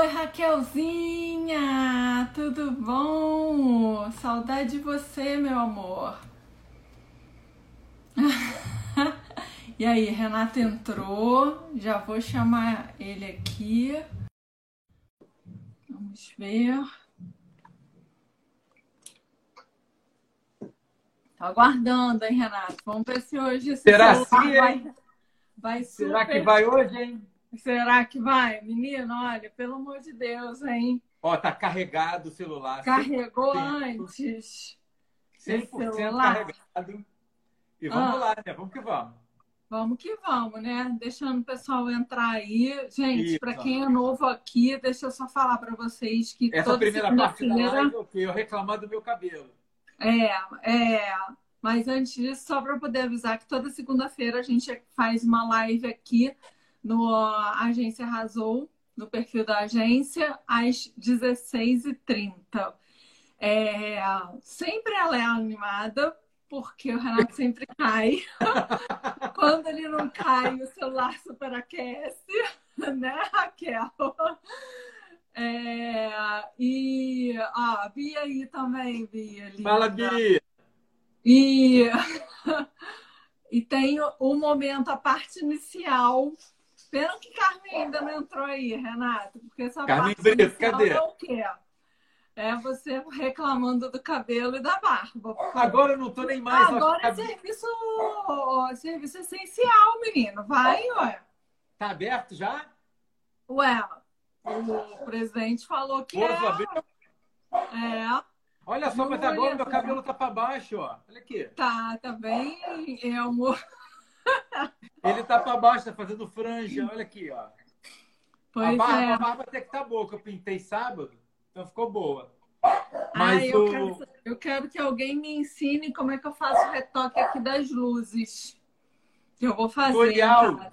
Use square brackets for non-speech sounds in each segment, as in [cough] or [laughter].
Oi, Raquelzinha! Tudo bom? Saudade de você, meu amor. [laughs] e aí, Renato entrou. Já vou chamar ele aqui. Vamos ver. Tô aguardando, hein, Renato? Vamos ver se hoje Será vai, vai Será que vai hoje, hein? Será que vai? Menino, olha, pelo amor de Deus, hein? Ó, tá carregado o celular. Carregou 100%, antes. 100% celular. carregado. E vamos Ah. lá, né? Vamos que vamos. Vamos que vamos, né? Deixando o pessoal entrar aí. Gente, para quem é novo aqui, deixa eu só falar para vocês que Essa toda primeira parte da live, ok, eu reclamar do meu cabelo. É, é. Mas antes disso, só para poder avisar que toda segunda-feira a gente faz uma live aqui no Agência Arrasou, no perfil da agência, às 16h30. É, sempre ela é animada, porque o Renato sempre cai. [laughs] Quando ele não cai, o celular superaquece, [laughs] né, Raquel? É, e a Bia aí também, Bia. linda. Fala, Bia. E, [laughs] e tem o momento, a parte inicial. Pena que Carmen ainda não entrou aí, Renato, porque essa Carmen parte Brito, cadê? é o quê? É você reclamando do cabelo e da barba. Agora eu não tô nem mais. Agora é tá, serviço, serviço essencial, menino. Vai, ué. tá aberto já? Ué, o presidente falou que Pois, é. É, Olha só, mas agora meu cabelo tá para baixo, ó. Olha aqui. tá, tá bem. É um... Ele tá para baixo, tá fazendo franja. Olha aqui, ó. A Pois barba, é. a barba até que tá boa, que eu pintei sábado, então ficou boa. Ai, Mas eu, o... quero, eu quero que alguém me ensine como é que eu faço o retoque aqui das luzes. Eu vou fazer. Tutorial.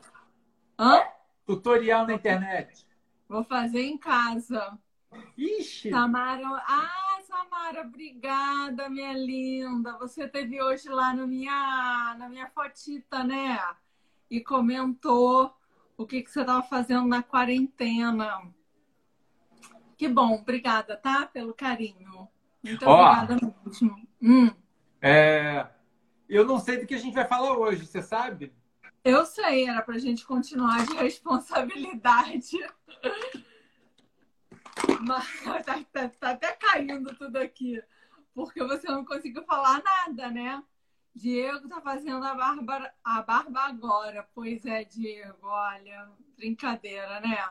Hã? tutorial na internet. Vou fazer em casa. Ixi! Samara. Ah, Samara, obrigada, minha linda. Você teve hoje lá na minha, na minha fotita, né? E comentou o que, que você estava fazendo na quarentena. Que bom, obrigada, tá? Pelo carinho. Muito Ó. obrigada mesmo. Hum. É, Eu não sei do que a gente vai falar hoje, você sabe? Eu sei, era pra gente continuar de [laughs] responsabilidade. Mas [laughs] tá, tá- tá até caindo tudo aqui. Porque você não conseguiu falar nada, né? Diego tá fazendo a barba, a barba agora. Pois é, Diego, olha, brincadeira, né?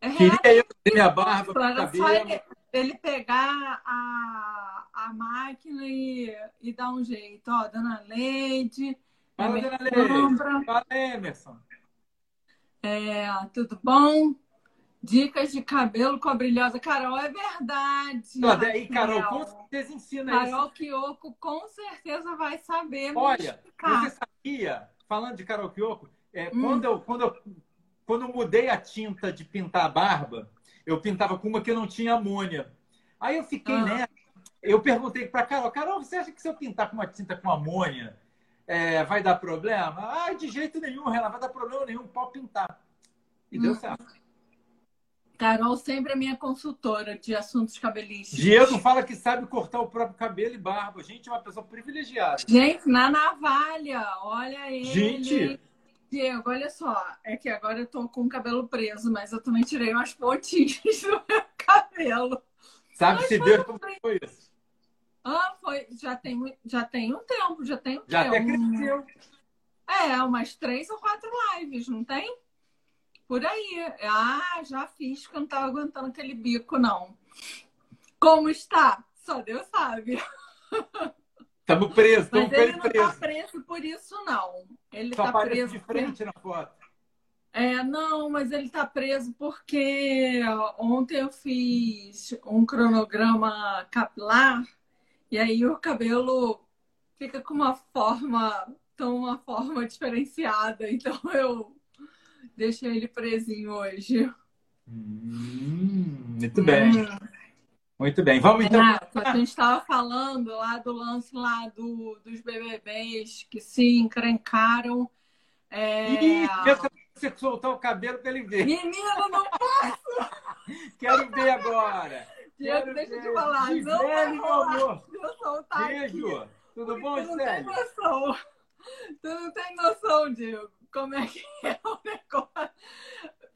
É Queria eu fazer minha barba, Era só ele, ele pegar a, a máquina e, e dar um jeito. Ó, Dona Leide, Fala, dona Leide. Fala, Emerson. É, tudo bom? Dicas de cabelo com a brilhosa Carol, é verdade. E Carol, Raquel. com certeza ensina Carol Kiyoko com certeza vai saber isso. Olha, explicar. você sabia, falando de Carol Kyoko, é, Hum. quando, eu, quando, eu, quando eu mudei a tinta de pintar a barba, eu pintava com uma que não tinha amônia. Aí eu fiquei Ah. nessa. Eu perguntei para Carol, Carol, você acha que se eu pintar com uma tinta com amônia, é, vai dar problema? Ah, de jeito nenhum, Renan, vai dar problema nenhum, pode pintar. E deu Hum. certo. Carol sempre é minha consultora de assuntos cabelistas. Diego fala que sabe cortar o próprio cabelo e barba. Gente, é uma pessoa privilegiada. Gente, na navalha, olha ele. Gente! Diego, olha só, é que agora eu tô com o cabelo preso, mas eu também tirei umas pontinhas [laughs] do meu cabelo. Sabe-se Deus como foi isso? Ah, foi, já tem, já tem um tempo, já tem um Já até tempo. cresceu. É, umas três ou quatro lives, não tem? Por aí. Ah, já fiz, porque eu não tava aguentando aquele bico, não. Como está? Só Deus sabe. [laughs] Estamos presos, Mas estamos com ele não tá preso. por isso, não. Ele tá aparece preso de por- frente na foto. É, não, mas ele tá preso porque ontem eu fiz um cronograma capilar e aí o cabelo fica com uma forma, tão uma forma diferenciada, [laughs] então eu deixei ele presinho hoje. Hum, muito bem, Hum. muito bem. Vamos então. Renato, a gente estava falando lá do lance lá do, dos BBBs que se encrencaram. É... Ih, pensa você soltar o cabelo para ele ver. Menino, não posso! [laughs] Quero ver agora. Diego, Quero deixa eu ver. te falar. Gisele, não vai meu rolar amor. se eu soltar Beijo. aqui. Tudo bom, tu não tem noção. Tu não tem noção, Diego, como é que é o negócio.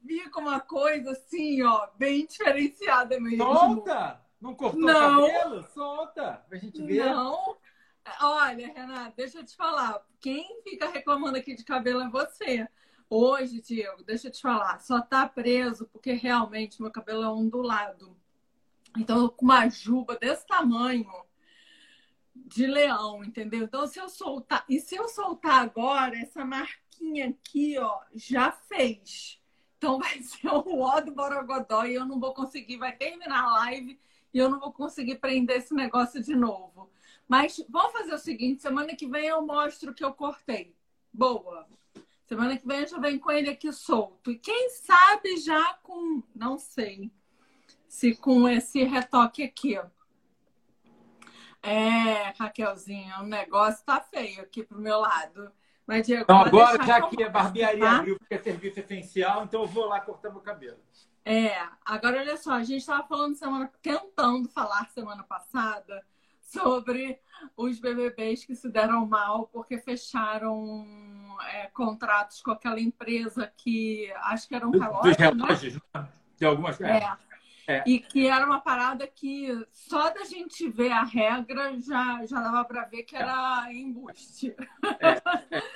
Fica uma coisa assim, ó, bem diferenciada mesmo. Solta! Não cortou Não. o cabelo? Solta! Pra gente ver. Não. Olha, Renata, deixa eu te falar. Quem fica reclamando aqui de cabelo é você. Hoje, Diego, deixa eu te falar, só tá preso porque realmente meu cabelo é ondulado. Então, eu com uma juba desse tamanho de leão, entendeu? Então, se eu soltar, e se eu soltar agora, essa aqui, ó, já fez. Então, vai [laughs] ser o ó do Borogodó e eu não vou conseguir, vai terminar a live e eu não vou conseguir prender esse negócio de novo. Mas vamos fazer o seguinte: semana que vem eu mostro o que eu cortei. Boa. Semana que vem eu já venho com ele aqui solto. E quem sabe já com. Não sei. Se com esse retoque aqui. É, Raquelzinha, o negócio tá feio aqui pro meu lado. Mas, Diego, Então, agora, já como que a barbearia tá? abriu porque é serviço essencial, então eu vou lá cortar meu cabelo. É, agora olha só, a gente estava falando semana, tentando falar semana passada sobre os BBBs que se deram mal porque fecharam é, contratos com aquela empresa que acho que era um Dos relógio, né? relógios, né? de algumas. É. É. E que era uma parada que só da gente ver a regra já, já dava para ver que era embuste.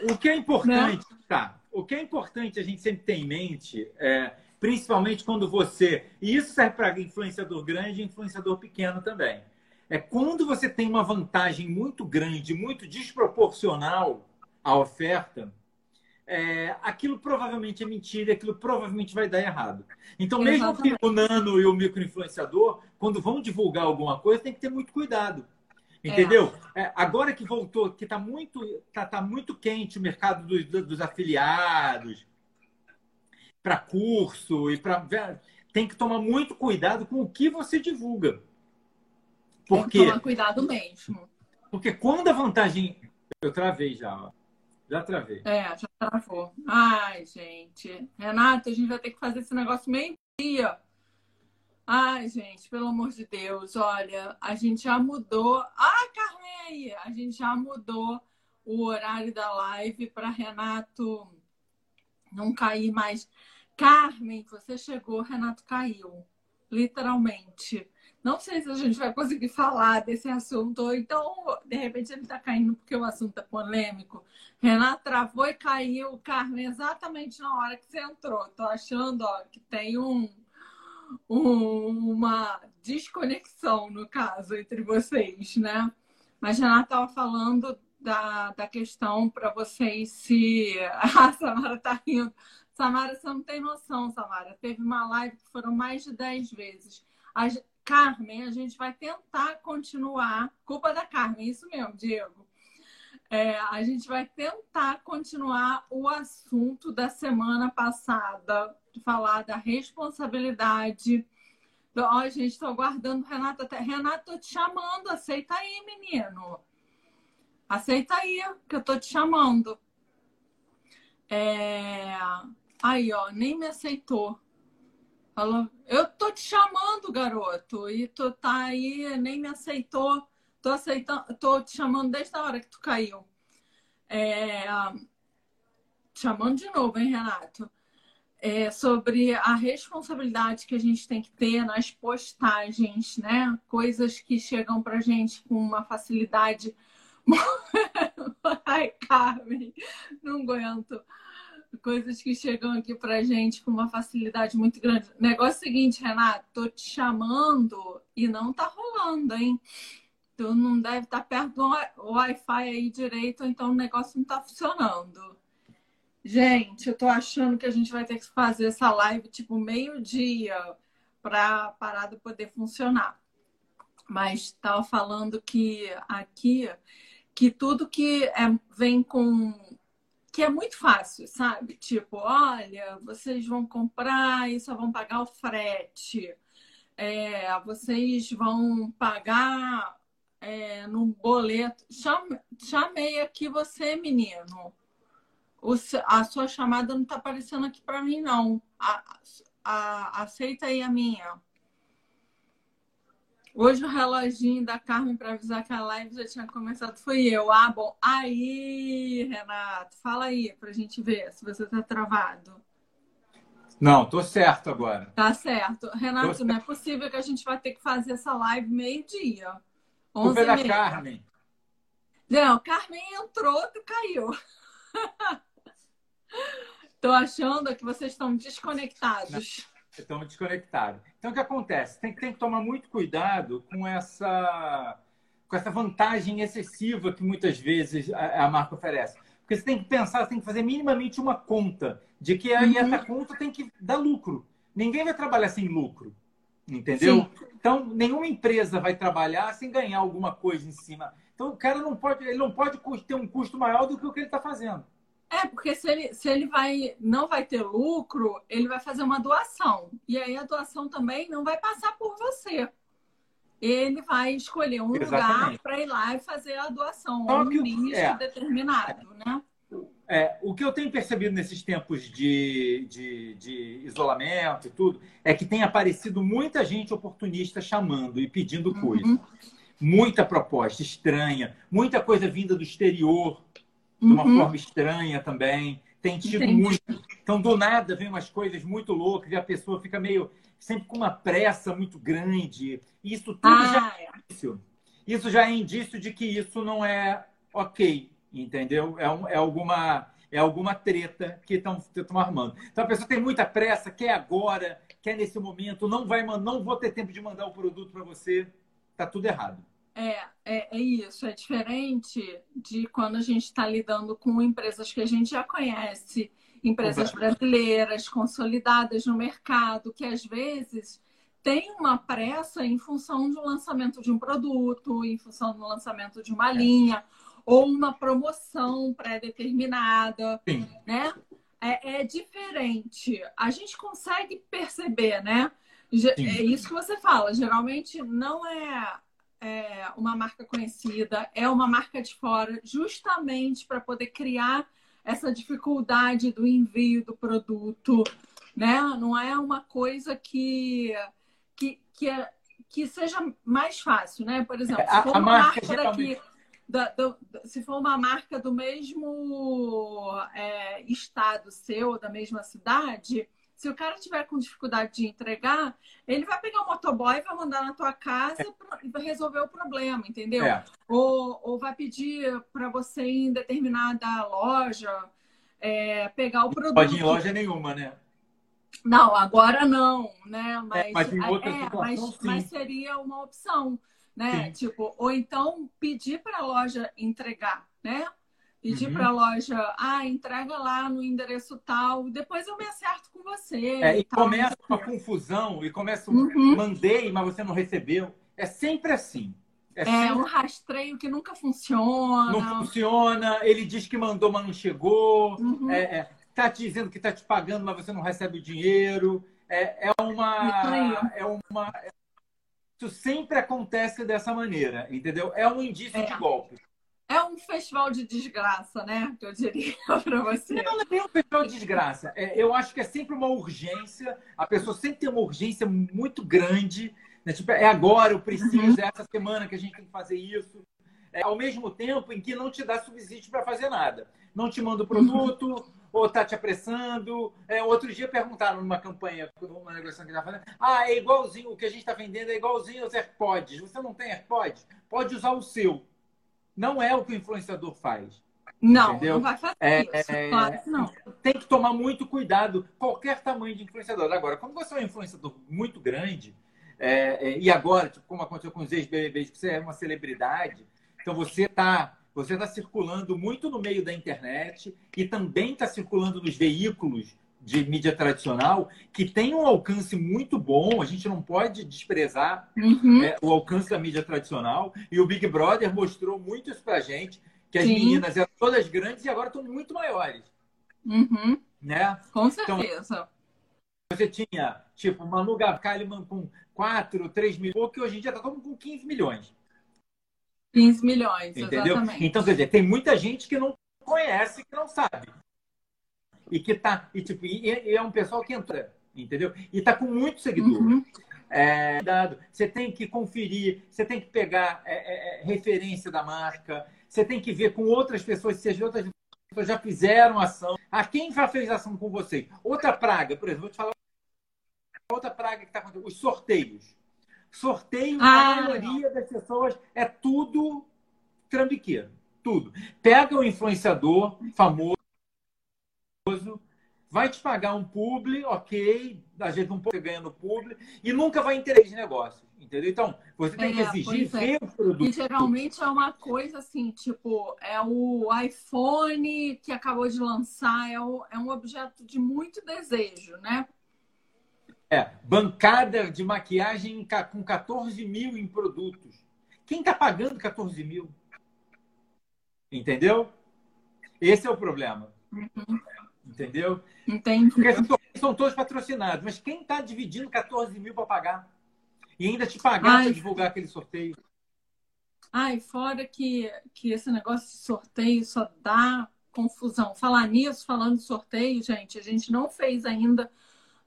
O que é importante, tá? O que é importante a gente sempre ter em mente, é, principalmente quando você. E isso serve para influenciador grande e influenciador pequeno também. É quando você tem uma vantagem muito grande, muito desproporcional à oferta, é, aquilo provavelmente é mentira, aquilo provavelmente vai dar errado. Então, mesmo Exatamente. que o nano e o microinfluenciador, quando vão divulgar alguma coisa, tem que ter muito cuidado. Entendeu? É, agora que voltou, que está muito, tá, tá muito quente o mercado dos, dos afiliados para curso e para tem que tomar muito cuidado com o que você divulga. Tem que Porque, tomar cuidado mesmo. porque quando a vantagem. Eu travei já, ó. Já travei. É, já travou. Ai, gente. Renato, a gente vai ter que fazer esse negócio meio-dia. Ai, gente, pelo amor de Deus, olha, a gente já mudou. Ah, Carmen! A gente já mudou o horário da live para Renato não cair mais. Carmen, você chegou, Renato caiu. Literalmente. Não sei se a gente vai conseguir falar desse assunto, ou então, de repente, ele está caindo porque o assunto é polêmico. Renato travou e caiu, Carmen, exatamente na hora que você entrou. Tô achando ó, que tem um, um- uma desconexão, no caso, entre vocês, né? Mas Renato estava falando da, da questão para vocês se. [laughs] A Samara tá rindo. Samara, você não tem noção, Samara. Teve uma live que foram mais de 10 vezes. Carmen, a gente vai tentar continuar. Culpa da Carmen, isso mesmo, Diego. É, a gente vai tentar continuar o assunto da semana passada, de falar da responsabilidade. Ó, gente, estou aguardando até. Renato, tô te chamando, aceita aí, menino. Aceita aí, que eu tô te chamando. É... Aí, ó, nem me aceitou. Falou, eu tô te chamando, garoto, e tu tá aí, nem me aceitou. Tô aceitando, tô te chamando desde a hora que tu caiu. É, chamando de novo, hein, Renato? É, sobre a responsabilidade que a gente tem que ter nas postagens, né? Coisas que chegam pra gente com uma facilidade. [laughs] Ai, Carmen, não aguento. Coisas que chegam aqui pra gente com uma facilidade muito grande. Negócio é seguinte, Renato, tô te chamando e não tá rolando, hein? Tu não deve estar perto do Wi- Wi-Fi aí direito, então o negócio não tá funcionando. Gente, eu tô achando que a gente vai ter que fazer essa live tipo meio-dia para parada poder funcionar. Mas estava falando que aqui que tudo que é, vem com que é muito fácil, sabe? Tipo, olha, vocês vão comprar e só vão pagar o frete. É, vocês vão pagar é, num boleto. Chame- chamei aqui você, menino. O a sua chamada não está aparecendo aqui para mim, não. A- a, aceita aí a minha. Hoje o reloginho da Carmen para avisar que a live já tinha começado foi eu. Ah, bom. Aí, Renato, fala aí para a gente ver se você está travado. Não, tô certo agora. Tá certo. Renato, tô não é possível que a gente vai ter que fazer essa live meio-dia. Culpa da Carmen. Não, Carmen entrou, tu caiu. [laughs] Tô achando que vocês estão desconectados. Estamos desconectados. Então, o que acontece? Tem, tem que tomar muito cuidado com essa, com essa vantagem excessiva que muitas vezes a, a marca oferece. Porque você tem que pensar, você tem que fazer minimamente uma conta de que aí uhum. essa conta tem que dar lucro. Ninguém vai trabalhar sem lucro. Entendeu? Sim. Então, nenhuma empresa vai trabalhar sem ganhar alguma coisa em cima. Então, o cara não pode, ele não pode ter um custo maior do que o que ele está fazendo. É, porque se ele, se ele vai, não vai ter lucro, ele vai fazer uma doação. E aí a doação também não vai passar por você. Ele vai escolher um Exatamente. lugar para ir lá e fazer a doação, Só um nicho é, determinado, né? É, o que eu tenho percebido nesses tempos de, de, de, isolamento e tudo é que tem aparecido muita gente oportunista chamando e pedindo uhum. coisa. Uhum. Muita proposta estranha, muita coisa vinda do exterior de uma uhum. forma estranha também. Tem tido Entendi. muito. Então, do nada, vem umas coisas muito loucas e a pessoa fica meio sempre com uma pressa muito grande. Isso tudo ah, já é, é indício. Isso já é indício de que isso não é ok, entendeu? É, um, é alguma é alguma treta que estão armando. Então a pessoa tem muita pressa, quer agora, quer nesse momento, não vai não vou ter tempo de mandar o produto para você, tá tudo errado. É, é, é, isso. É diferente de quando a gente está lidando com empresas que a gente já conhece, empresas brasileiras consolidadas no mercado, que às vezes tem uma pressa em função do lançamento de um produto, em função do lançamento de uma é. linha, ou uma promoção pré-determinada, né? É, é, diferente. A gente consegue perceber, né? Sim. É isso que você fala. Geralmente não é é uma marca conhecida, é uma marca de fora, justamente para poder criar essa dificuldade do envio do produto, né? Não é uma coisa que que, que, é, que seja mais fácil, né? Por exemplo, se for uma marca, marca daqui, da, do, se for uma marca do mesmo é, estado seu, da mesma cidade, se o cara tiver com dificuldade de entregar, ele vai pegar o motoboy, vai mandar na tua casa e vai resolver o problema, entendeu? É. Ou, ou vai pedir para você ir em determinada loja é, pegar o produto. Pode ir em loja nenhuma, né? Não, agora não, né? Mas, é, mas, em outra é, mas, mas, seria uma opção, né? Sim. Tipo, ou então pedir para a loja entregar, né? Pedir uhum. para a loja, ah, entrega lá no endereço tal, depois eu me acerto com você. É, e tal, começa uma confusão, e começa um uhum. mandei, mas você não recebeu. É sempre assim. É, é sempre... um rastreio que nunca funciona. Não funciona, ele diz que mandou, mas não chegou. Uhum. É, é, tá te dizendo que tá te pagando, mas você não recebe o dinheiro. É, é uma. É uma. Isso sempre acontece dessa maneira, entendeu? É um indício de é. golpe. É um festival de desgraça, né? Que eu diria [laughs] para você. Não, não é um festival de desgraça. É, eu acho que é sempre uma urgência. A pessoa sempre tem uma urgência muito grande. Né? Tipo, é agora, eu preciso, uhum. é essa semana que a gente tem que fazer isso. É, ao mesmo tempo em que não te dá subsídio para fazer nada. Não te manda o produto, uhum. ou tá te apressando. É, outro dia perguntaram numa campanha, numa negociação que estava fazendo, ah, é igualzinho, o que a gente está vendendo é igualzinho aos AirPods. Você não tem AirPods? Pode usar o seu. Não é o que o influenciador faz. Não, entendeu? não vai fazer é, isso. É, claro que não. Tem que tomar muito cuidado, qualquer tamanho de influenciador. Agora, quando você é um influenciador muito grande, é, é, e agora, tipo, como aconteceu com os ex-BBBs, que você é uma celebridade, então você está você tá circulando muito no meio da internet e também está circulando nos veículos de mídia tradicional que tem um alcance muito bom, a gente não pode desprezar uhum. é, o alcance da mídia tradicional. E o Big Brother mostrou muito isso pra gente, que as Sim. meninas eram todas grandes e agora estão muito maiores. Uhum. Né? Com então, certeza. Então, você tinha, tipo, Manu Kalimann com 4, 3 milhões, que hoje em dia está todo mundo com 15 milhões. 15 milhões, Entendeu? Exatamente. Então, quer dizer, tem muita gente que não conhece, que não sabe e que tá e tipo e, e é um pessoal que entra entendeu? E está com muito seguidor. Uhum. É, dado, você tem que conferir, você tem que pegar é, é, é, referência da marca, você tem que ver com outras pessoas se as outras pessoas já fizeram ação. A ah, quem já fez ação com você? Outra praga, por exemplo, vou te falar outra praga que está acontecendo, os sorteios. Sorteio, ah, a maioria das pessoas é tudo trambiqueiro. Tudo. Pega o influenciador famoso, vai te pagar um publi, ok, a gente um pouco ganha no publi, e nunca vai interagir de negócio. Entendeu? Então, você tem é, que exigir é. ver o produto. E geralmente é uma coisa assim, tipo, é o iPhone que acabou de lançar, é, o, é um objeto de muito desejo, né? É, bancada de maquiagem com 14 mil em produtos. Quem está pagando 14 mil? Entendeu? Esse é o problema. Uhum. Entendeu? Entendi. Porque são todos patrocinados, mas quem está dividindo 14 mil para pagar? E ainda te pagar para divulgar aquele sorteio? Ai, fora que, que esse negócio de sorteio só dá confusão. Falar nisso, falando de sorteio, gente, a gente não fez ainda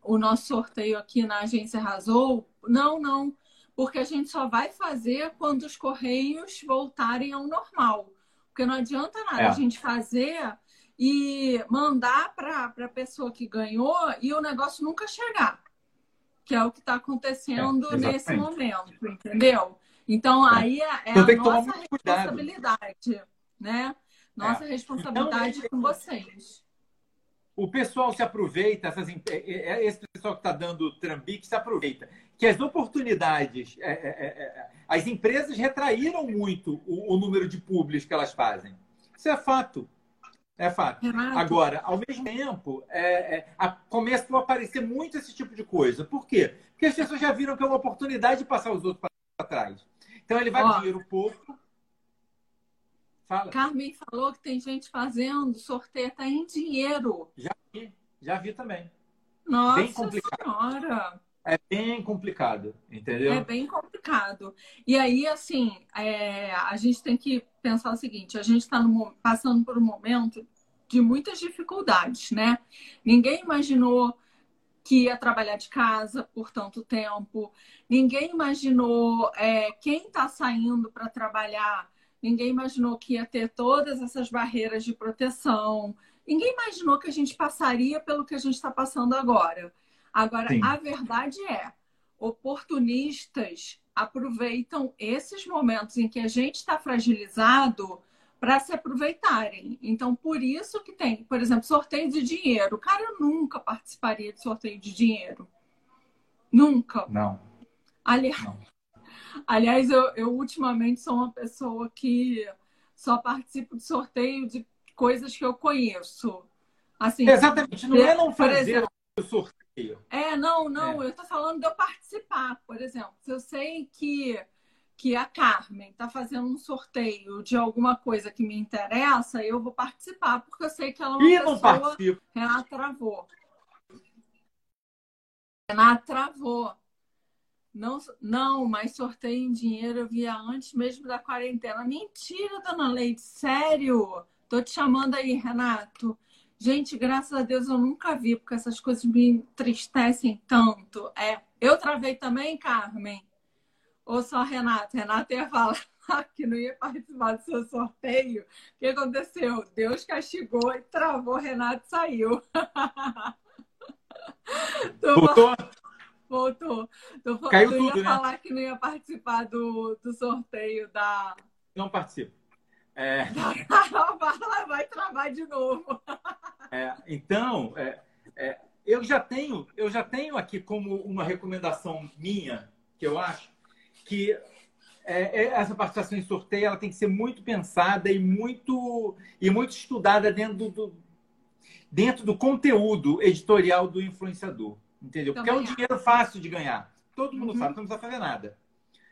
o nosso sorteio aqui na agência Arrasou? Não, não. Porque a gente só vai fazer quando os correios voltarem ao normal. Porque não adianta nada é. a gente fazer e mandar para a pessoa que ganhou e o negócio nunca chegar. Que é o que está acontecendo é, nesse momento, entendeu? Então, é. aí é, é a nossa responsabilidade, né? Nossa é. responsabilidade então, com vocês o pessoal se aproveita, essas, é, esse pessoal que está dando trambique se aproveita. Que as oportunidades, as empresas retraíram muito o, o, número de públicos que elas fazem. Isso é fato. É fato. Agora, ao mesmo tempo, é, a, começou a aparecer muito esse tipo de coisa. Por quê? Porque as pessoas já viram que é uma oportunidade de passar os outros para trás. Então, ele vai Ó, dinheiro pouco, Fala. Carmen falou que tem gente fazendo sorteio até em dinheiro. Já vi, já vi também. Nossa senhora! É bem complicado, entendeu? É bem complicado. E aí, assim, é, a gente tem que pensar o seguinte: a gente está passando por um momento de muitas dificuldades, né? Ninguém imaginou que ia trabalhar de casa por tanto tempo. Ninguém imaginou é, quem está saindo para trabalhar Ninguém imaginou que ia ter todas essas barreiras de proteção. Ninguém imaginou que a gente passaria pelo que a gente está passando agora. Agora, Sim. a verdade é, oportunistas aproveitam esses momentos em que a gente está fragilizado para se aproveitarem. Então, por isso que tem, por exemplo, sorteio de dinheiro. Cara nunca participaria de sorteio de dinheiro. Nunca. Não. Aliás, não. [laughs] Aliás, eu, eu ultimamente sou uma pessoa que só participo de sorteio de coisas que eu conheço. Assim, Exatamente, não é não fazer o sorteio. Não, não, é. eu estou falando de eu participar, por exemplo. Se eu sei que, que a Carmen está fazendo um sorteio de alguma coisa que me interessa, eu vou participar, porque eu sei que ela é uma e pessoa... Não participo. Renata travou. Renata travou. Não, não, mas sorteio em dinheiro eu via antes mesmo da quarentena. Mentira, dona Leite, sério? Tô te chamando aí, Renato. Gente, graças a Deus eu nunca vi, porque essas coisas me entristecem tanto. É, eu travei também, Carmen? Ou só Renato? Renato ia falar [laughs] que não ia participar do seu sorteio. O que aconteceu? Deus castigou e travou, Renato saiu. [laughs] Voltou? Voltou. Tô, Caiu tu tudo, ia né? falar que não ia participar do, do sorteio da. Não participo. É... [laughs] vai travar de novo. É, então, é, é, eu já tenho, eu já tenho aqui como uma recomendação minha, que eu acho, que é, é, essa participação em sorteio ela tem que ser muito pensada e muito, e muito estudada dentro do, dentro do conteúdo editorial do influenciador. Entendeu? Porque é um dinheiro fácil de ganhar. Todo mundo uhum. sabe, não precisa fazer nada.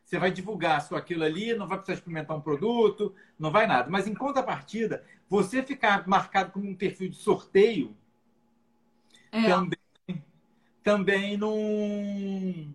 Você vai divulgar só aquilo ali, não vai precisar experimentar um produto, não vai nada. Mas em contrapartida, você ficar marcado como um perfil de sorteio é. também, também não,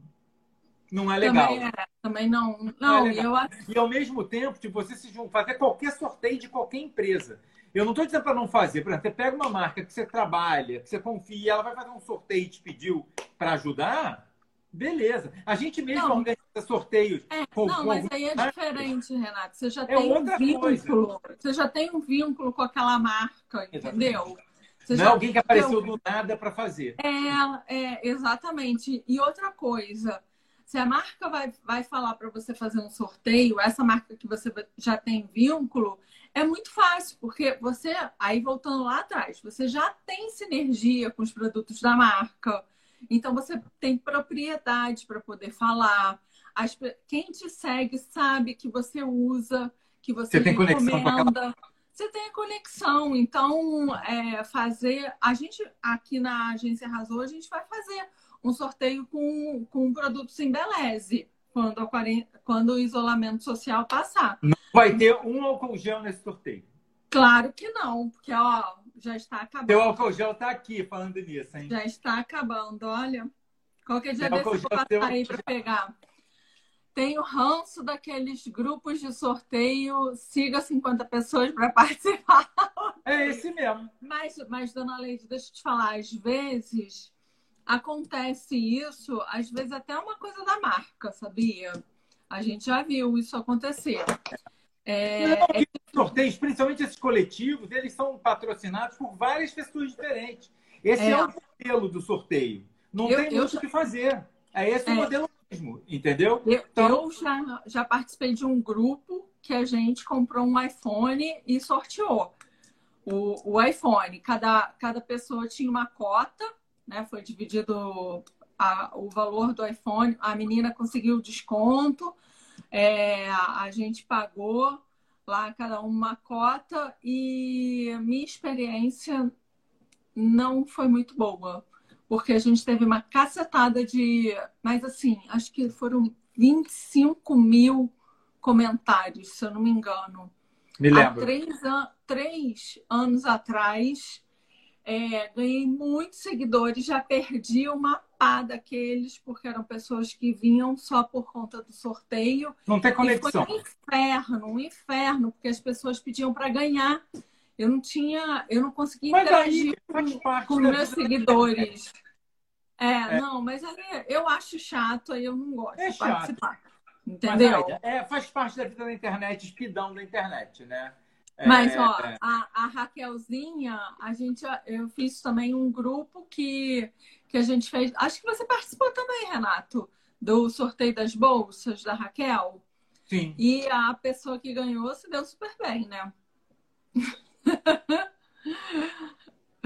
não é legal. Também, é, também não. Não, não é eu E ao mesmo tempo, tipo, você se fazer qualquer sorteio de qualquer empresa. Eu não estou dizendo para não fazer. Por exemplo, você pega uma marca que você trabalha, que você confia, ela vai fazer um sorteio e te pediu para ajudar, beleza. A gente mesmo não. organiza sorteios. É, com, não, com mas aí é diferente, Renato. Você já é tem um vínculo. Coisa. Você já tem um vínculo com aquela marca, entendeu? Você não é alguém que apareceu do nada para fazer. É, é, exatamente. E outra coisa, se a marca vai, vai falar para você fazer um sorteio, essa marca que você já tem vínculo, é muito fácil, porque você, aí voltando lá atrás, você já tem sinergia com os produtos da marca. Então você tem propriedade para poder falar. As, quem te segue sabe que você usa, que você, você tem recomenda você tem a conexão. Então, é, fazer. A gente, aqui na agência Arrasou, a gente vai fazer um sorteio com, com produtos em Beleze, quando, a, quando o isolamento social passar. Não vai ter um álcool gel nesse sorteio. Claro que não, porque ó, já está acabando. Seu álcool gel está aqui falando nisso, hein? Já está acabando, olha. Qualquer dia desse eu vou passar aí para pegar. Tem o ranço daqueles grupos de sorteio, siga 50 pessoas para [laughs] participar. É esse mesmo. Mas, mas, dona Leide, deixa eu te falar, às vezes acontece isso, às vezes até uma coisa da marca, sabia? A gente já viu isso acontecer. É, Não, é... Sorteios, principalmente esses coletivos, eles são patrocinados por várias pessoas diferentes. Esse é, é o modelo do sorteio. Não eu, tem muito o que fazer. É esse é. o modelo mesmo, entendeu? Eu, então... eu já, já participei de um grupo que a gente comprou um iPhone e sorteou o, o iPhone. Cada, cada pessoa tinha uma cota, né? Foi dividido a, o valor do iPhone. A menina conseguiu desconto, é, a gente pagou lá cada uma cota e minha experiência não foi muito boa porque a gente teve uma cacetada de. Mas assim, acho que foram 25 mil comentários, se eu não me engano. Me lembro. Há três, an três anos atrás, é, ganhei muitos seguidores, já perdi uma pá daqueles, porque eram pessoas que vinham só por conta do sorteio. Não tem conexão. E foi um inferno, um inferno, porque as pessoas pediam para ganhar. Eu não tinha, eu não conseguia mas interagir aí, com, com meus seguidores. É, é, não, mas eu acho chato, aí eu não gosto é de chato. participar. Entendeu? Mas, é, faz parte da vida da internet, espidão da internet, né? É, mas, ó, é. a, a, Raquelzinha, a gente, eu fiz também um grupo que, que a gente fez. Acho que você participou também, Renato, do sorteio das bolsas da Raquel. Sim. E a pessoa que ganhou se deu super bem, né? [laughs]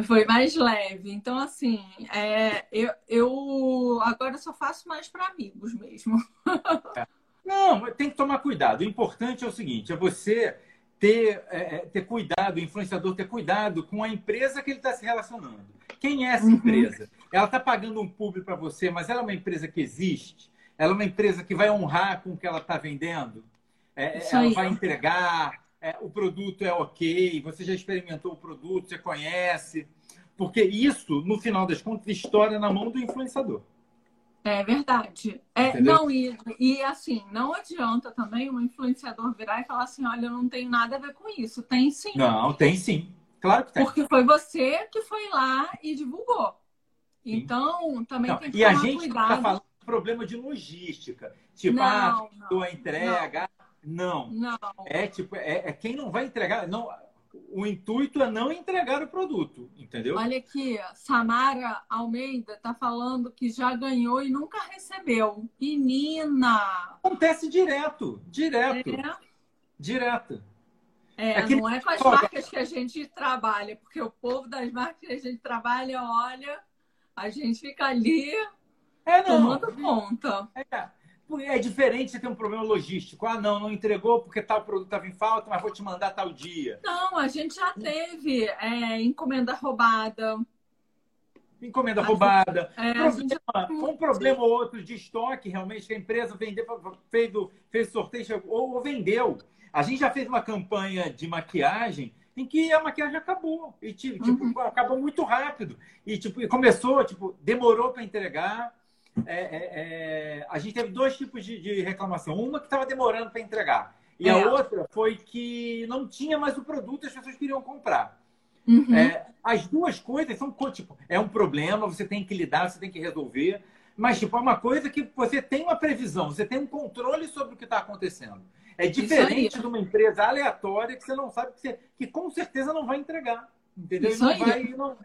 Foi mais leve. Então, assim, é, eu, eu agora só faço mais para amigos mesmo. [laughs] É. Não, tem que tomar cuidado. O importante é o seguinte: é você ter, é, é ter cuidado, o influenciador ter cuidado com a empresa que ele está se relacionando. Quem é essa uhum. empresa? Ela está pagando um público para você, mas ela é uma empresa que existe? Ela é uma empresa que vai honrar com o que ela está vendendo? É, ela vai entregar? é, o produto é ok, você já experimentou o produto, você conhece. Porque isso, no final das contas, estoura na mão do influenciador. É verdade. É, não, e, e assim, não adianta também um influenciador virar e falar assim: olha, eu não tenho nada a ver com isso. Tem sim. Não, tem sim. Claro que tem. Porque foi você que foi lá e divulgou. Então, também não, tem que E a gente está falando de problema de logística. Tipo, não, ah, a entrega, não. Não. Não. É tipo, é, é, quem não vai entregar. Não, o intuito é não entregar o produto, entendeu? Olha aqui, Samara Almeida tá falando que já ganhou e nunca recebeu. Menina! Acontece direto, direto. É. Direto. É, é não é com as marcas que a gente trabalha, porque o povo das marcas que a gente trabalha, olha, a gente fica ali é, tomando conta. É. É diferente você ter um problema logístico. Ah, não, não entregou porque tal produto estava em falta, mas vou te mandar tal dia. Não, a gente já teve é, encomenda roubada. Encomenda a roubada. Gente, é, problema, já... Um problema ou outro de estoque, realmente, que a empresa vendeu, fez, fez sorteio ou vendeu. A gente já fez uma campanha de maquiagem em que a maquiagem acabou. E tipo, uhum. acabou muito rápido. E tipo, começou, tipo, demorou para entregar é, é, é, a gente teve dois tipos de, de reclamação. Uma que estava demorando para entregar. E é. a outra foi que não tinha mais o produto e as pessoas queriam comprar. Uhum. É, as duas coisas são, tipo, é um problema, você tem que lidar, você tem que resolver. Mas, tipo, é uma coisa que você tem uma previsão, você tem um controle sobre o que está acontecendo. É diferente de uma empresa aleatória que você não sabe que, você, que com certeza não vai entregar. Entendeu? Isso e não vai. E não,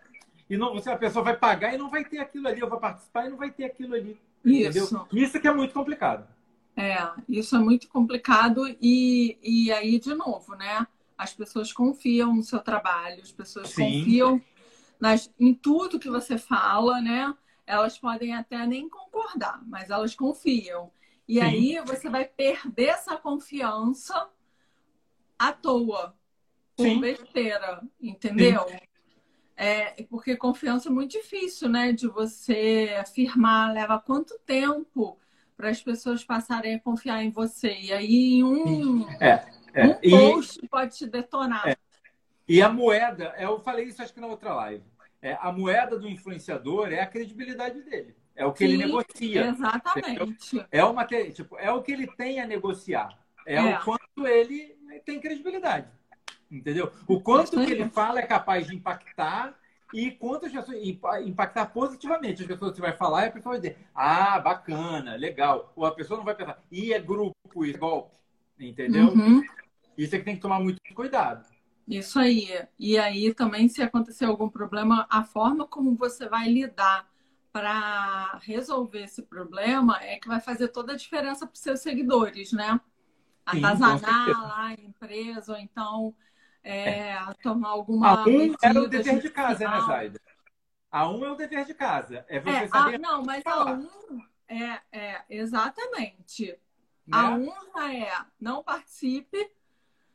e não, você, a pessoa vai pagar e não vai ter aquilo ali, ou vai participar e não vai ter aquilo ali. Isso. Entendeu? Isso que é muito complicado. É, isso é muito complicado e, e aí, de novo, né? As pessoas confiam no seu trabalho, as pessoas Sim. confiam nas, em tudo que você fala, né? Elas podem até nem concordar, mas elas confiam. E Sim. aí você vai perder essa confiança à toa, por Sim. besteira, entendeu? Sim. É, porque confiança é muito difícil, né? De você afirmar, leva quanto tempo para as pessoas passarem a confiar em você? E aí um, é, é. um post e, pode te detonar. É. E a moeda, eu falei isso acho que na outra live. É, a moeda do influenciador é a credibilidade dele. É o que Sim, ele negocia. Exatamente. É, uma, tipo, é o que ele tem a negociar. É, é. o quanto ele tem credibilidade. Entendeu? O quanto que ele fala é capaz de impactar e quantas pessoas impactar positivamente. As pessoas que vai falar e a pessoa vai dizer, ah, bacana, legal. Ou a pessoa não vai pensar, e é grupo, e é golpe. Entendeu? Uhum. Isso é que tem que tomar muito cuidado. Isso aí. E aí também, se acontecer algum problema, a forma como você vai lidar para resolver esse problema é que vai fazer toda a diferença para os seus seguidores, né? Atazanar lá a empresa, ou então é, é. tomar alguma. A um era o dever de casa, né, Zaida? A um é o dever de casa. É você é, saber. A, não, mas falar. a um é, é exatamente. Né? A um é não participe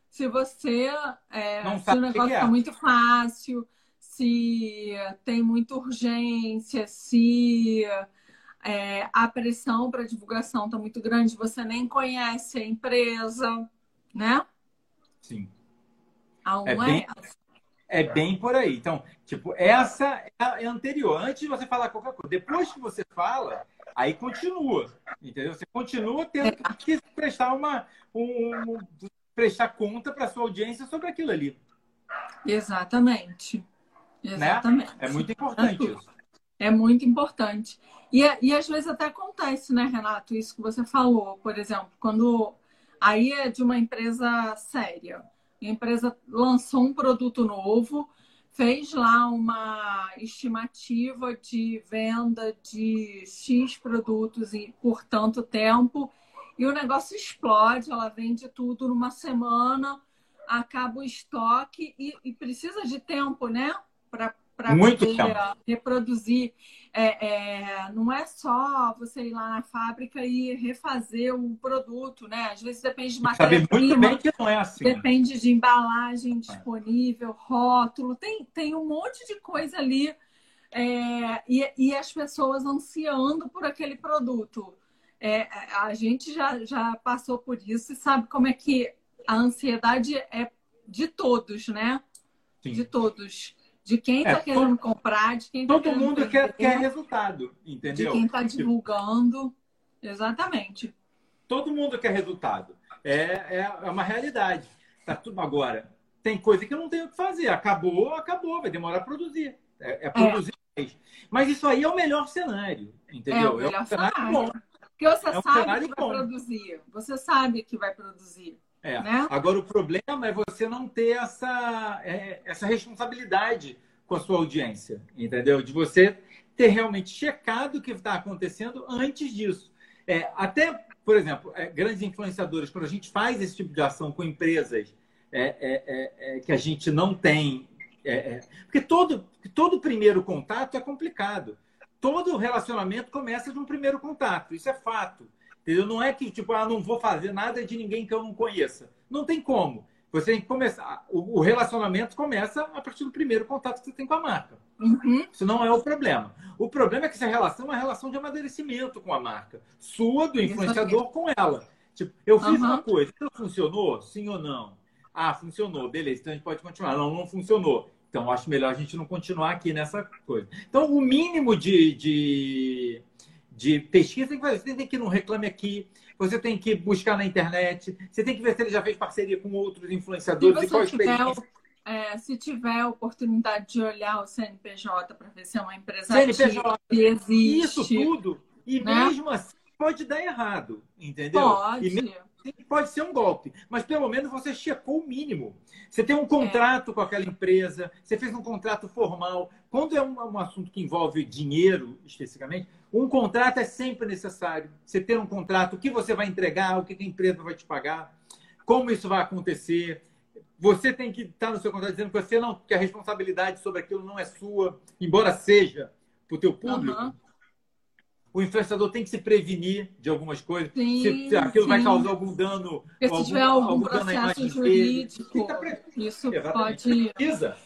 se você é, não se o negócio está é. muito fácil, se tem muita urgência, se é, a pressão para divulgação está muito grande, você nem conhece a empresa, né? Sim. A é, bem, é bem por aí. Então, tipo, essa é, é anterior. Antes de você falar qualquer coisa. Depois que você fala, aí continua. Entendeu? Você continua tendo é. que prestar uma. Um, prestar conta para sua audiência sobre aquilo ali. Exatamente. Exatamente. Né? É muito importante isso. É muito importante. E, e às vezes até acontece, né, Renato, isso que você falou, por exemplo, quando aí é de uma empresa séria. A empresa lançou um produto novo, fez lá uma estimativa de venda de X produtos por tanto tempo e o negócio explode, ela vende tudo numa semana, acaba o estoque e, e precisa de tempo, né? Para poder tempo. reproduzir. É, é, não é só você ir lá na fábrica e refazer o produto, né? Às vezes depende de matéria-prima. que não é assim. Depende de embalagem disponível, rótulo, tem, tem um monte de coisa ali. É, e, e as pessoas ansiando por aquele produto. É, a gente já, já passou por isso e sabe como é que a ansiedade é de todos, né? Sim. De todos de quem está é, querendo comprar, de quem tá Todo mundo vender, quer, quer resultado, entendeu? De quem está divulgando. Exatamente. Todo mundo quer resultado. É, é, é uma realidade. Tá tudo agora. Tem coisa que não tem o que fazer. Acabou, acabou. Vai demorar a produzir. É, é produzir é. Mas isso aí é o melhor cenário, entendeu? É o melhor é um cenário, cenário bom. Porque você é um sabe que vai bom. produzir. Você sabe que vai produzir. É. Né? Agora, o problema é você não ter essa, é, essa responsabilidade com a sua audiência, entendeu? De você ter realmente checado o que está acontecendo antes disso. É, até, por exemplo, é, grandes influenciadores, quando a gente faz esse tipo de ação com empresas é, é, é, que a gente não tem. porque todo, todo primeiro contato é complicado. Todo relacionamento começa de um primeiro contato, isso é fato. Entendeu? Não é que, tipo, ah, não vou fazer nada de ninguém que eu não conheça. Não tem como. Você tem que começar. O relacionamento começa a partir do primeiro contato que você tem com a marca. Uhum. Isso não é o problema. O problema é que essa relação é uma relação de amadurecimento com a marca. Sua, do influenciador, com ela. Tipo, eu fiz uhum. uma coisa, então funcionou? Sim ou não? Ah, funcionou, beleza, então a gente pode continuar. Não, não funcionou. Então, acho melhor a gente não continuar aqui nessa coisa. Então, o mínimo de, de de pesquisa, tem que fazer. Você tem que ir no Reclame Aqui, você tem que buscar na internet, você tem que ver se ele já fez parceria com outros influenciadores e qual experiência. É, se tiver a oportunidade de olhar o CNPJ para ver se é uma empresa CNPJ, que existe. Isso tudo. E né? mesmo assim pode dar errado, entendeu? Pode. Assim pode ser um golpe. Mas pelo menos você checou o mínimo. Você tem um contrato é. com aquela empresa, você fez um contrato formal. Quando é um, um assunto que envolve dinheiro, especificamente, um contrato é sempre necessário. Você ter um contrato, o que você vai entregar, o que a empresa vai te pagar, como isso vai acontecer você tem que estar no seu contrato dizendo que você não, que a responsabilidade sobre aquilo não é sua, embora seja para o teu público. Uhum. O influenciador tem que se prevenir de algumas coisas. Sim, se, aquilo sim. vai causar algum dano. Se algum, tiver algum, algum processo jurídico, isso Exatamente. pode. Precisa,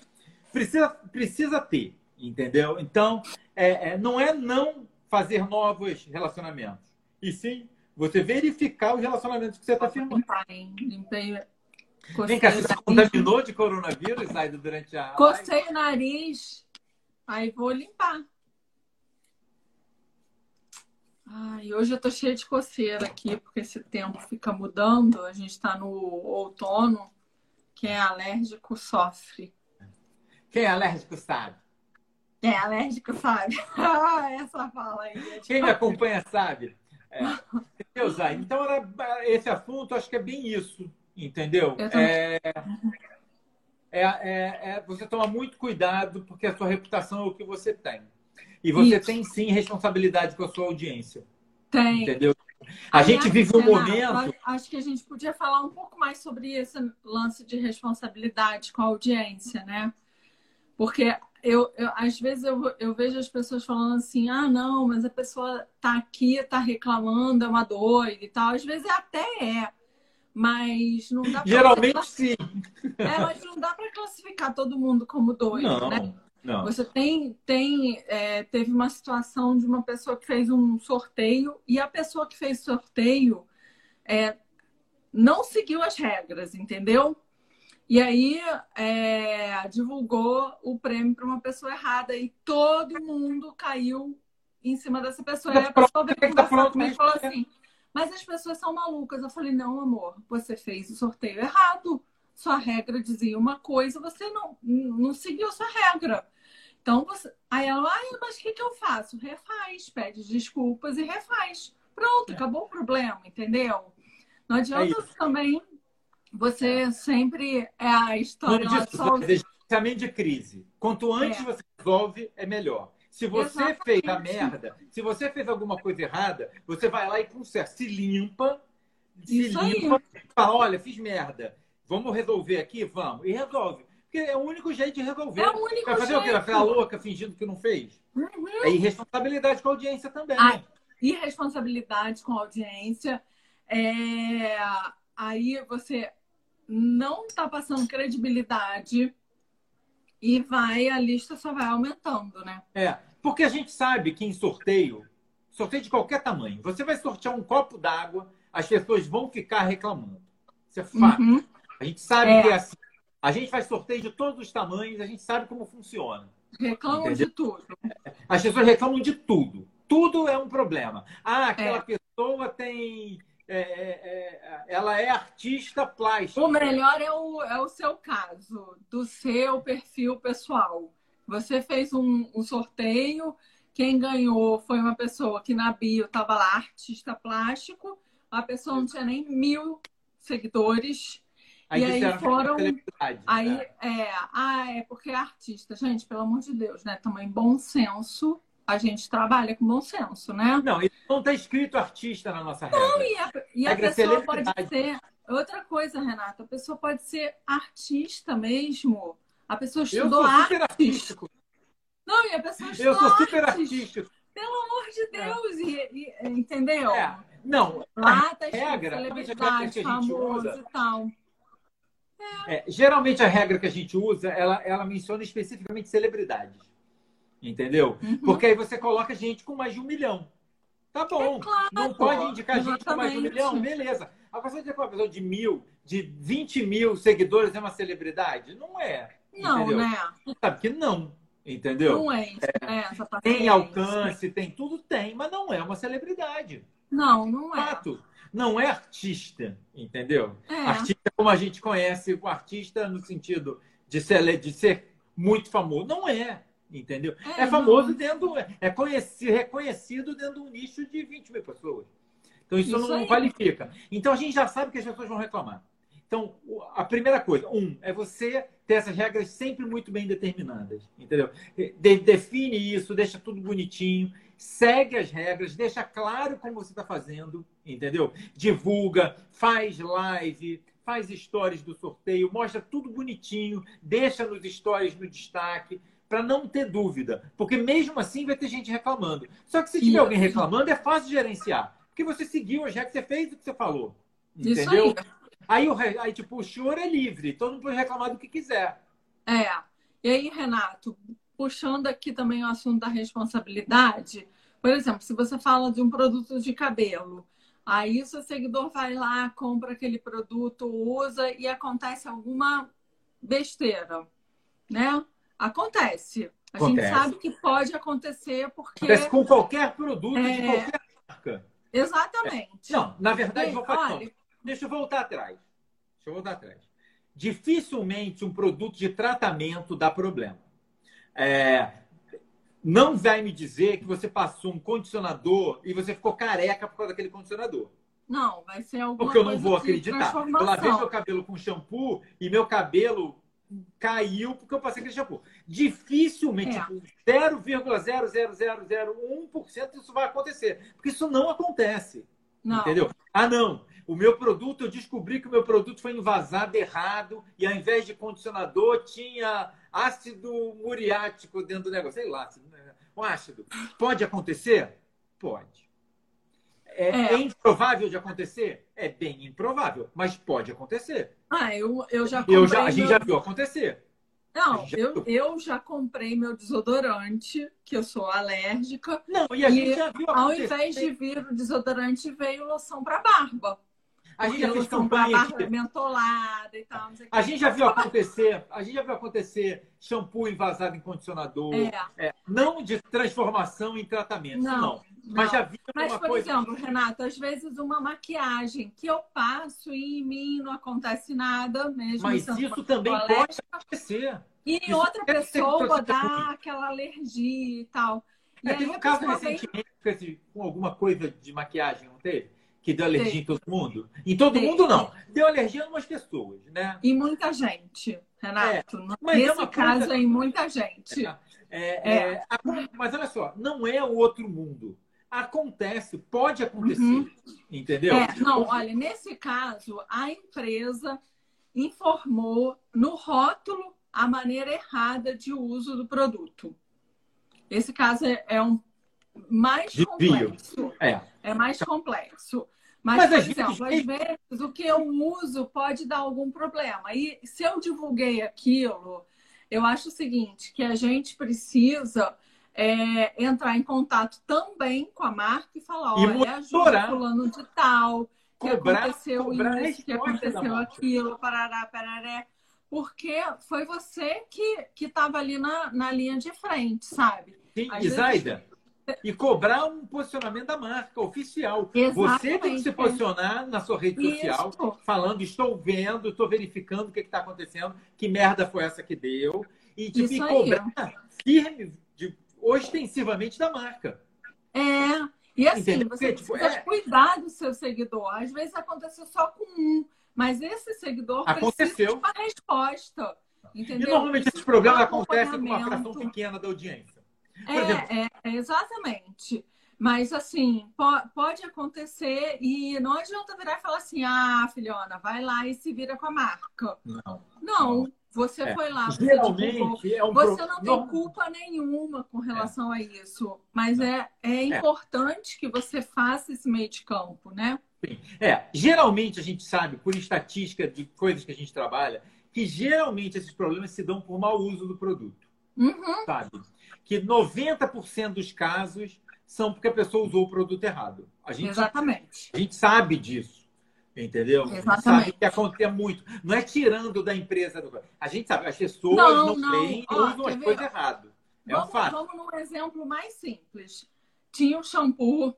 precisa, precisa ter, entendeu? Então, é, é, não é não fazer novos relacionamentos. E sim você verificar os relacionamentos que você está firmando. Limpei Vem cá, você se contaminou de coronavírus, durante a. Cocei o nariz, aí vou limpar. Ai, hoje eu tô cheia de coceira aqui, porque esse tempo fica mudando. A gente está no outono. Quem é alérgico sofre. Quem é alérgico sabe. É alérgico sabe. [laughs] Essa fala aí. É Quem me acompanha sabe. É. Entendeu, Zay? Então, era, esse assunto, acho que é bem isso. Entendeu? É, é, é, é, você toma muito cuidado porque a sua reputação é o que você tem. E você Isso. tem sim responsabilidade com a sua audiência. Tem. Entendeu? A gente vive um momento. Acho que a gente podia falar um pouco mais sobre esse lance de responsabilidade com a audiência, né? Porque eu, eu às vezes eu, eu vejo as pessoas falando assim: ah, não, mas a pessoa tá aqui, tá reclamando, é uma doida e tal. Às vezes até é. Mas não dá Geralmente sim. É, mas não dá para classificar todo mundo como doido, não, né? Não. Você tem, tem é, teve uma situação de uma pessoa que fez um sorteio e a pessoa que fez sorteio é, não seguiu as regras, entendeu? E aí é, divulgou o prêmio para uma pessoa errada e todo mundo caiu em cima dessa pessoa. E a pessoa veio conversar comigo e falou assim: mas as pessoas são malucas. Eu falei, não, amor, você fez o sorteio errado. Sua regra dizia uma coisa, você não, não seguiu sua regra. Então, você... aí ela, ai, mas o que, que eu faço? Refaz, pede desculpas e refaz. Pronto, é. acabou o problema, entendeu? Não adianta é também você é. sempre é a história. Disse, só... de crise. Quanto antes é. você resolve, é melhor. Se você Exatamente. fez a merda, se você fez alguma coisa errada, você vai lá e conserta. Se limpa, se Isso limpa, aí. fala, olha, fiz merda. Vamos resolver aqui? Vamos. E resolve. Porque é o único jeito de resolver. É o único vai fazer jeito. o quê? Vai ficar louca fingindo que não fez? Uhum. É irresponsabilidade com a audiência também. Ah, irresponsabilidade com a audiência. É... Aí você não está passando credibilidade e vai, a lista só vai aumentando, né? É, porque a gente sabe que em sorteio, sorteio de qualquer tamanho, você vai sortear um copo d'água, as pessoas vão ficar reclamando. Isso é fato. Uhum. A gente sabe é. que é assim. A gente faz sorteio de todos os tamanhos, a gente sabe como funciona. Reclamam entendeu? de tudo. As pessoas reclamam de tudo. Tudo é um problema. Ah, aquela é. pessoa tem é, é, é, ela é artista plástica. O melhor é o, é o seu caso, do seu perfil pessoal. Você fez um, um sorteio, quem ganhou foi uma pessoa que na bio estava lá, artista plástico, a pessoa não tinha nem mil seguidores. Aí e aí foram. Aí né? é, ah, é porque é artista. Gente, pelo amor de Deus, né? Também bom senso a gente trabalha com bom senso, né? Não, não está escrito artista na nossa regra. Não, e a, e a pessoa pode ser. Outra coisa, Renata, a pessoa pode ser artista mesmo. A pessoa estudou Eu sou super arte. artístico. Não, e a pessoa estudou Eu sou super artístico. Pelo amor de é. Deus, é. e, e, entendeu? É. Não, Lá tá regra, celebridade, famoso usa, e tal. É. É, geralmente a regra que a gente usa, ela, ela menciona especificamente celebridades. Entendeu? Uhum. Porque aí você coloca gente com mais de um milhão. Tá bom. É claro, não pode indicar gente com mais de um milhão? Beleza. Agora você uma pessoa de mil, de 20 mil seguidores é uma celebridade? Não é. Não, entendeu? né? Sabe que não. Entendeu? Não é, é essa Tem alcance, tem tudo, tem, mas não é uma celebridade. Não, não é. Fato. Não é artista, entendeu? É. Artista como a gente conhece, o artista no sentido de ser, de ser muito famoso. Não é, entendeu? É, é famoso não. dentro, é conhecido, reconhecido dentro de um nicho de 20 mil pessoas. Então isso, isso não aí. qualifica. Então a gente já sabe que as pessoas vão reclamar. Então, a primeira coisa, um, é você ter essas regras sempre muito bem determinadas, entendeu? De, define isso, deixa tudo bonitinho, segue as regras, deixa claro como você está fazendo, entendeu? Divulga, faz live, faz stories do sorteio, mostra tudo bonitinho, deixa nos stories no destaque, para não ter dúvida. Porque mesmo assim vai ter gente reclamando. Só que se tiver alguém reclamando, é fácil gerenciar. Porque você seguiu as regras, você fez o que você falou. Entendeu? Aí, o, aí, tipo, o senhor é livre, todo mundo pode reclamar do que quiser. É. E aí, Renato, puxando aqui também o assunto da responsabilidade, por exemplo, se você fala de um produto de cabelo, Aí o seu seguidor vai lá, compra aquele produto, usa e acontece alguma besteira, né? Acontece. A acontece. gente sabe que pode acontecer porque. Acontece com qualquer produto é... de qualquer marca. Exatamente. Não, na verdade, vou falar. Olha... Deixa eu voltar atrás. Deixa eu voltar atrás. Dificilmente um produto de tratamento dá problema. É, não vai me dizer que você passou um condicionador e você ficou careca por causa daquele condicionador. Não, vai ser alguma Porque eu não vou acreditar. Eu lavei meu cabelo com shampoo e meu cabelo caiu porque eu passei aquele shampoo. Dificilmente, é. 0,00001% isso vai acontecer. Porque isso não acontece. Não. Entendeu? Ah, não. O meu produto, eu descobri que o meu produto foi invasado errado e ao invés de condicionador tinha ácido muriático dentro do negócio. Sei lá, um ácido. Pode acontecer? Pode. É, é. é, improvável de acontecer? É bem improvável, mas pode acontecer. Ah, eu, eu já comprei. Eu já, a gente meu... já viu acontecer. Não, eu, eu já comprei meu desodorante, que eu sou alérgica. Não, e a gente já viu acontecer. Ao invés de vir o desodorante, veio loção para barba. A gente já fez campanha de... mentolada e tal. a gente já viu acontecer, a gente já viu acontecer shampoo invasado em condicionador, é. É, não de transformação em tratamento, não. não. Mas já vi Mas, uma por coisa... exemplo, Renato, às vezes uma maquiagem que eu passo e em mim não acontece nada mesmo. Mas isso também pode acontecer. E em outra pessoa dá aquela alergia e tal. E é, teve um caso recentemente com alguma coisa de maquiagem, não teve? que deu alergia Sim. em todo mundo? Em todo Sim. mundo, não. Deu alergia em umas pessoas, né? Em muita gente, Renato. É, mas Nesse é caso, coisa... em muita gente. É, é, é, mas olha só, não é o outro mundo. Acontece, pode acontecer. Uhum. Entendeu? É, não, olha, nesse caso, a empresa informou no rótulo a maneira errada de uso do produto. Esse caso é, é um mais complexo. É. é mais complexo. Mas, Mas por exemplo, às vezes o que eu uso pode dar algum problema. E se eu divulguei aquilo, eu acho o seguinte, que a gente precisa é, entrar em contato também com a marca e falar, e olha, ajuda fulano de tal, que cobrar, aconteceu cobrar isso, que aconteceu aquilo, parará, parará. Porque foi você que estava ali na, na linha de frente, sabe? Sim, Zaida, e cobrar um posicionamento da marca oficial. Exatamente. Você tem que se posicionar na sua rede social, Isso. falando: estou vendo, estou verificando o que está acontecendo, que merda foi essa que deu, e, tipo, e cobrar firme, de, ostensivamente da marca. É. E assim, Entendeu? você tipo, precisa é... cuidar do seu seguidor. Às vezes aconteceu só com um, mas esse seguidor aconteceu. precisa de uma resposta. Entendeu? E normalmente esses problemas acontecem com uma fração pequena da audiência. É, é, é, exatamente. Mas, assim, po pode acontecer e não adianta virar e falar assim: ah, filhona, vai lá e se vira com a marca. Não. Não, você é. foi lá. Geralmente é um Você não tem culpa nenhuma com relação é. a isso. Mas é, é, é importante que você faça esse meio de campo, né? Sim. É, geralmente a gente sabe, por estatística de coisas que a gente trabalha, que geralmente esses problemas se dão por mau uso do produto. Uhum. Sabe? que 90% dos casos são porque a pessoa usou o produto errado. A gente Exatamente. Sabe, a gente sabe disso. Entendeu? Exatamente. sabe que acontece muito. Não é tirando da empresa. A gente sabe, as pessoas não, não, não. usam as coisas erradas. É vamos, um fato. vamos num exemplo mais simples. Tinha um shampoo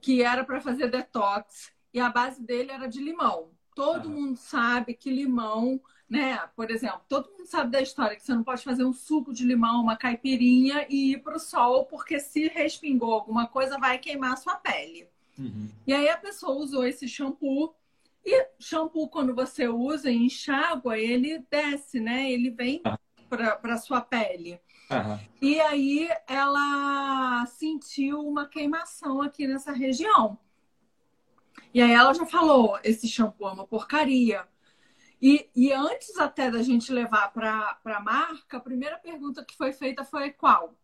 que era para fazer detox e a base dele era de limão. Todo mundo sabe que limão, né? Por exemplo, todo mundo sabe da história que você não pode fazer um suco de limão, uma caipirinha e ir para o sol, porque se respingou alguma coisa, vai queimar a sua pele. Uhum. E aí a pessoa usou esse shampoo. E shampoo, quando você usa e enxágua, ele desce, né? Ele vem ah. para a sua pele. Uhum. E aí ela sentiu uma queimação aqui nessa região. E aí ela já falou: esse shampoo é uma porcaria. E, e antes até da gente levar para a marca, a primeira pergunta que foi feita foi qual?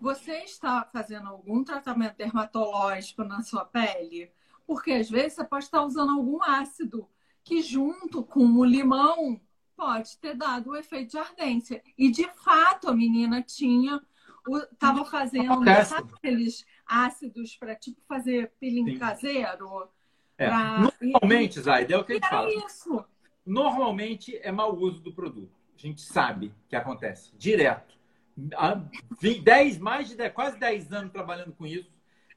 Você está fazendo algum tratamento dermatológico na sua pele? Porque às vezes você pode estar usando algum ácido que junto com o limão pode ter dado o efeito de ardência. E de fato a menina tinha, estava fazendo sabe, aqueles ácidos para tipo fazer peeling Sim. caseiro. É. Pra... Normalmente, Zaida, é o que a gente fala. Isso. Normalmente é mau uso do produto. A gente sabe que acontece direto. Há 10, mais de 10, quase 10 anos trabalhando com isso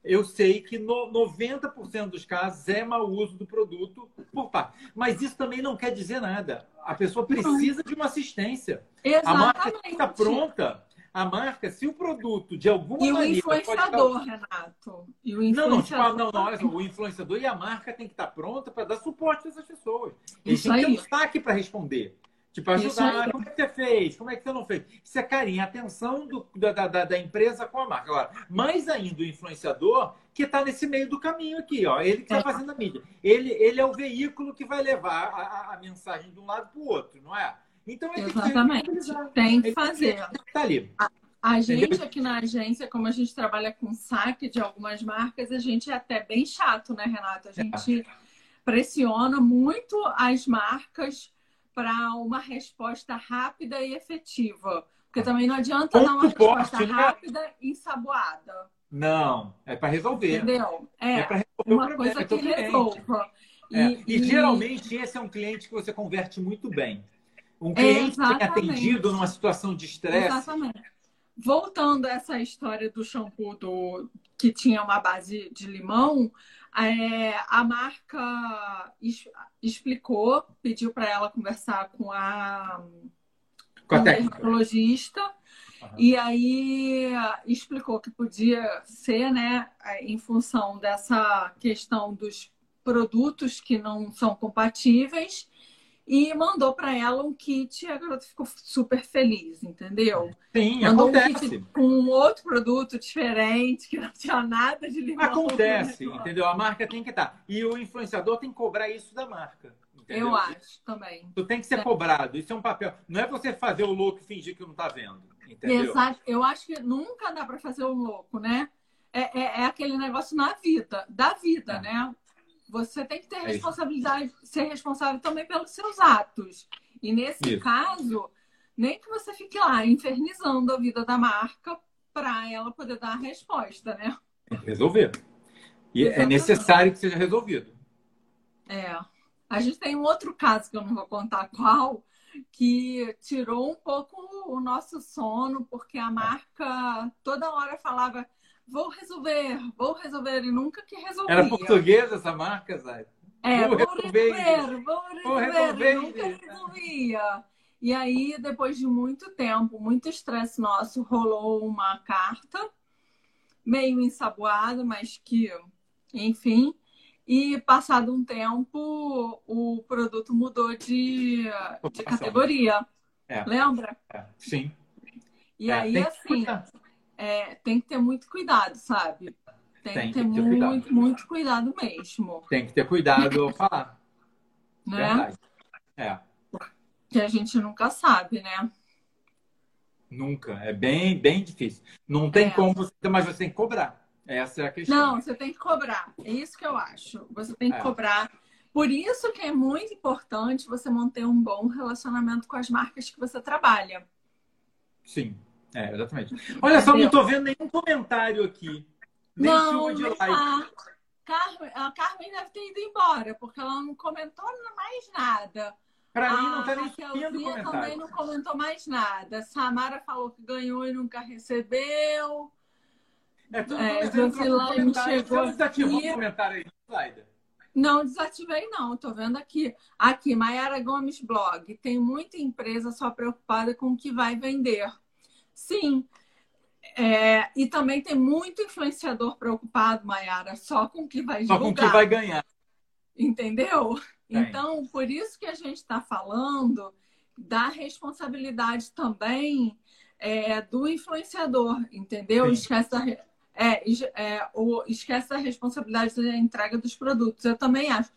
eu sei que no 90% dos casos é mau uso do produto por parte. Mas isso também não quer dizer nada. A pessoa precisa de uma assistência. Exatamente. A marca está pronta. A marca, se o produto de alguma e maneira. E o influenciador, Renato. E o influenciador. Não, não, tipo, não, o influenciador e a marca tem que estar pronta para dar suporte a essas pessoas. Eles têm que um destaque para responder. Tipo, ajudar. Como é que você fez? Como é que você não fez? Isso é carinho, atenção do, da, da, da, empresa com a marca. Agora, mais ainda o influenciador que está nesse meio do caminho aqui, ó. Ele que está é. fazendo a mídia. Ele, ele é o veículo que vai levar a, a, a mensagem de um lado para o outro, não é? Então ele Exatamente. Tem que, tem que fazer. Tá ali. A, a gente aqui na agência, como a gente trabalha com saque de algumas marcas, a gente é até bem chato, né, Renato? A é. gente é. pressiona muito as marcas para uma resposta rápida e efetiva. Porque também não adianta Ponto dar uma resposta forte, né? rápida e ensaboada. Não, é para resolver. Entendeu? É, é para resolver uma coisa é que resolva. E, é. e, e, geralmente esse é um cliente que você converte muito bem. Um cliente é, que é atendido numa situação de estresse. Exatamente. Voltando a essa história do shampoo do, que tinha uma base de limão, é, a marca es, explicou, pediu para ela conversar com a, com a dermatologista. Uhum. E aí explicou que podia ser, né, em função dessa questão dos produtos que não são compatíveis e mandou para ela um kit e a garota ficou super feliz, entendeu? Sim, mandou acontece. Um kit com um outro produto diferente, que não tinha nada de limão. Acontece, entendeu? A marca tem que estar. Tá. E o influenciador tem que cobrar isso da marca. Entendeu? Eu acho também. Tu tem que ser é. cobrado. Isso é um papel. Não é você fazer o louco e fingir que não está vendo. Entendeu? Exato. Eu acho que nunca dá para fazer o louco, né? É, é, é, aquele negócio na vida, da vida, é. né? Você tem que ter é responsabilidade, ser responsável também pelos seus atos. E nesse isso. caso, nem que você fique lá infernizando a vida da marca para ela poder dar a resposta, né? Que resolver. E é Exatamente. é necessário que seja resolvido. É. A gente tem um outro caso que eu não vou contar qual, que tirou um pouco o nosso sono, porque a marca toda hora falava vou resolver, vou resolver, e nunca que resolvia. Era portuguesa essa marca, Zay? É, vou, vou resolver, vou resolver, vou resolver. nunca resolvia. E aí, depois de muito tempo, muito estresse nosso, rolou uma carta, meio ensaboada, mas que, enfim. E passado um tempo, o produto mudou de, de categoria. É. Lembra? É. Sim. E é, aí, assim, é, tem que ter muito cuidado, sabe? Tem, tem que ter, que ter muito, cuidado. muito cuidado mesmo. Tem que ter cuidado ao falar. Né? Verdade. É. Que a gente nunca sabe, né? Nunca. É bem, bem difícil. Não tem é. como você, mas você tem que cobrar. Essa é a questão. Não, você tem que cobrar. É isso que eu acho. Você tem que é. cobrar. Por isso que é muito importante você manter um bom relacionamento com as marcas que você trabalha. Sim. É, exatamente. Olha só, não estou vendo nenhum comentário aqui. Nem não, de like. A Carmen, a Carmen deve ter ido embora, porque ela não comentou mais nada. Para mim, não está nem subindo comentário. também não comentou mais nada. Samara falou que ganhou e nunca recebeu. É tudo é, Josilane chegou Você desativou o comentário aí, slide? Não desativei, não. Estou vendo aqui. Aqui, Mayara Gomes Blog. Tem muita empresa só preocupada com o que vai vender. Sim. É, e também tem muito influenciador preocupado, Mayara, só com o que vai divulgar. Só com o que vai ganhar. Entendeu? Então, por isso que a gente está falando da responsabilidade também é, do influenciador, entendeu? Esquece da, é, é, o, esquece a responsabilidade da entrega dos produtos. Eu também acho.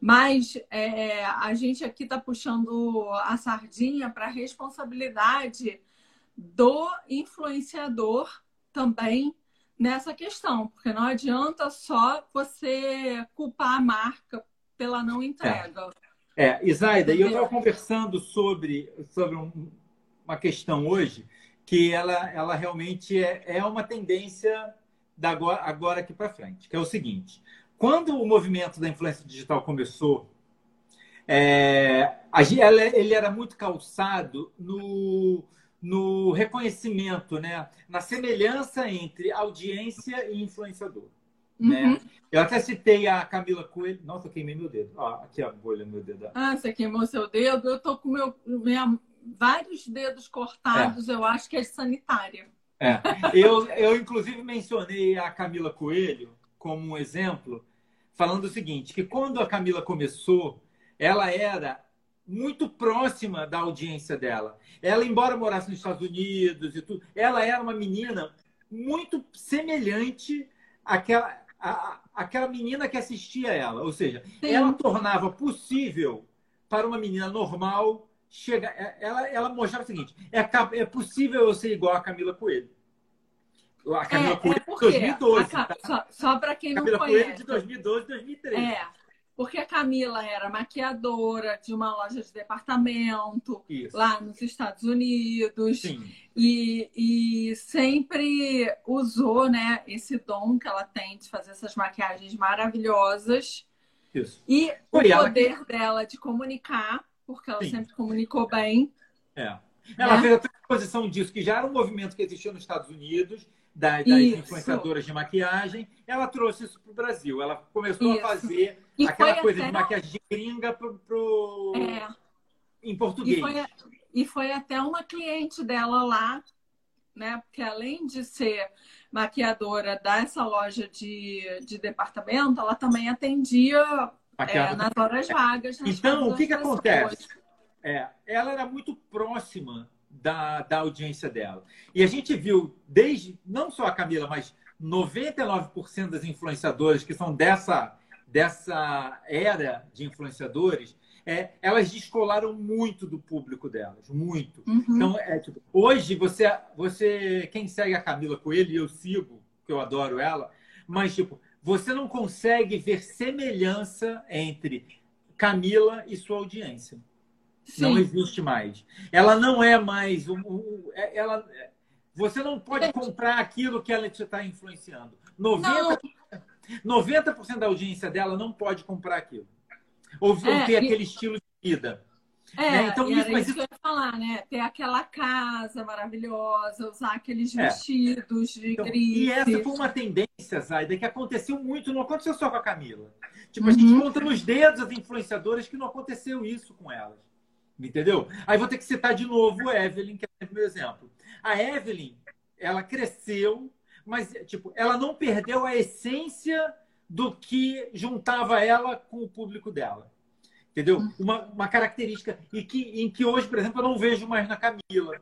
Mas é, a gente aqui está puxando a sardinha para a responsabilidade do influenciador também nessa questão, porque não adianta só você culpar a marca pela não entrega. É, é Isaida, e eu estava conversando sobre, sobre um, uma questão hoje que ela, ela realmente é, é uma tendência da agora, agora aqui para frente, que é o seguinte: quando o movimento da influência digital começou, é, ele era muito calçado no, no reconhecimento, né? na semelhança entre audiência e influenciador. Né? Uhum. Né? Eu até citei a Camila Coelho. Nossa, eu queimei meu dedo. Ó, aqui a bolha no meu dedo. Ah, você queimou seu dedo? Eu tô com meu, minha, vários dedos cortados, é. eu acho que é sanitária. É. Eu, eu, inclusive, mencionei a Camila Coelho como um exemplo, falando o seguinte: que quando a Camila começou, ela era muito próxima da audiência dela. Ela, embora morasse nos Estados Unidos e tudo, ela era uma menina muito semelhante àquela, à, àquela menina que assistia ela. Ou seja, Sim. ela tornava possível para uma menina normal chega, é, ela, ela mostrava o seguinte: é, é possível eu ser igual a Camila Coelho. A Camila é, Coelho é de 2012. A, tá? Só, só para quem Camila não conhece. Coelho de 2012 2013. É, porque a Camila era maquiadora de uma loja de departamento Isso. lá nos Estados Unidos. Sim. E, e sempre usou né, esse dom que ela tem de fazer essas maquiagens maravilhosas. Isso. E Foi o poder que... dela de comunicar porque ela Sim. sempre comunicou bem. É. Ela é. fez a transposição disso, que já era um movimento que existia nos Estados Unidos, das, das influenciadoras de maquiagem. Ela trouxe isso para o Brasil. Ela começou isso. a fazer e aquela coisa até... de maquiagem de gringa pro, pro... É. em português. E foi, e foi até uma cliente dela lá, né? Porque além de ser maquiadora dessa loja de, de departamento, ela também atendia é, nas horas vagas. Nas então, o que, que acontece? É, ela era muito próxima da, da audiência dela. E a gente viu, desde, não só a Camila, mas 99% das influenciadoras que são dessa, dessa era de influenciadores, é, elas descolaram muito do público delas, muito. Uhum. Então, é, tipo, hoje, você, você, quem segue a Camila Coelho, e eu sigo, que eu adoro ela, mas, tipo, você não consegue ver semelhança entre Camila e sua audiência. Sim. Não existe mais. Ela não é mais um, um, é, ela você não pode comprar aquilo que ela te está influenciando. 90%, 90 da audiência dela não pode comprar aquilo. Ou, é, ter e... aquele estilo de vida. É, né? então, isso, mas isso que eu ia falar, né? Ter aquela casa maravilhosa, usar aqueles é. vestidos de então, E essa foi uma tendência, Zaida, que aconteceu muito, não aconteceu só com a Camila. Tipo, uhum. a gente uhum. conta nos dedos as influenciadoras que não aconteceu isso com elas. Entendeu? Aí vou ter que citar de novo a Evelyn, que é o meu exemplo. A Evelyn, ela cresceu, mas tipo, ela não perdeu a essência do que juntava ela com o público dela. Entendeu? Uma, uma característica e que, em que hoje, por exemplo, eu não vejo mais na Camila.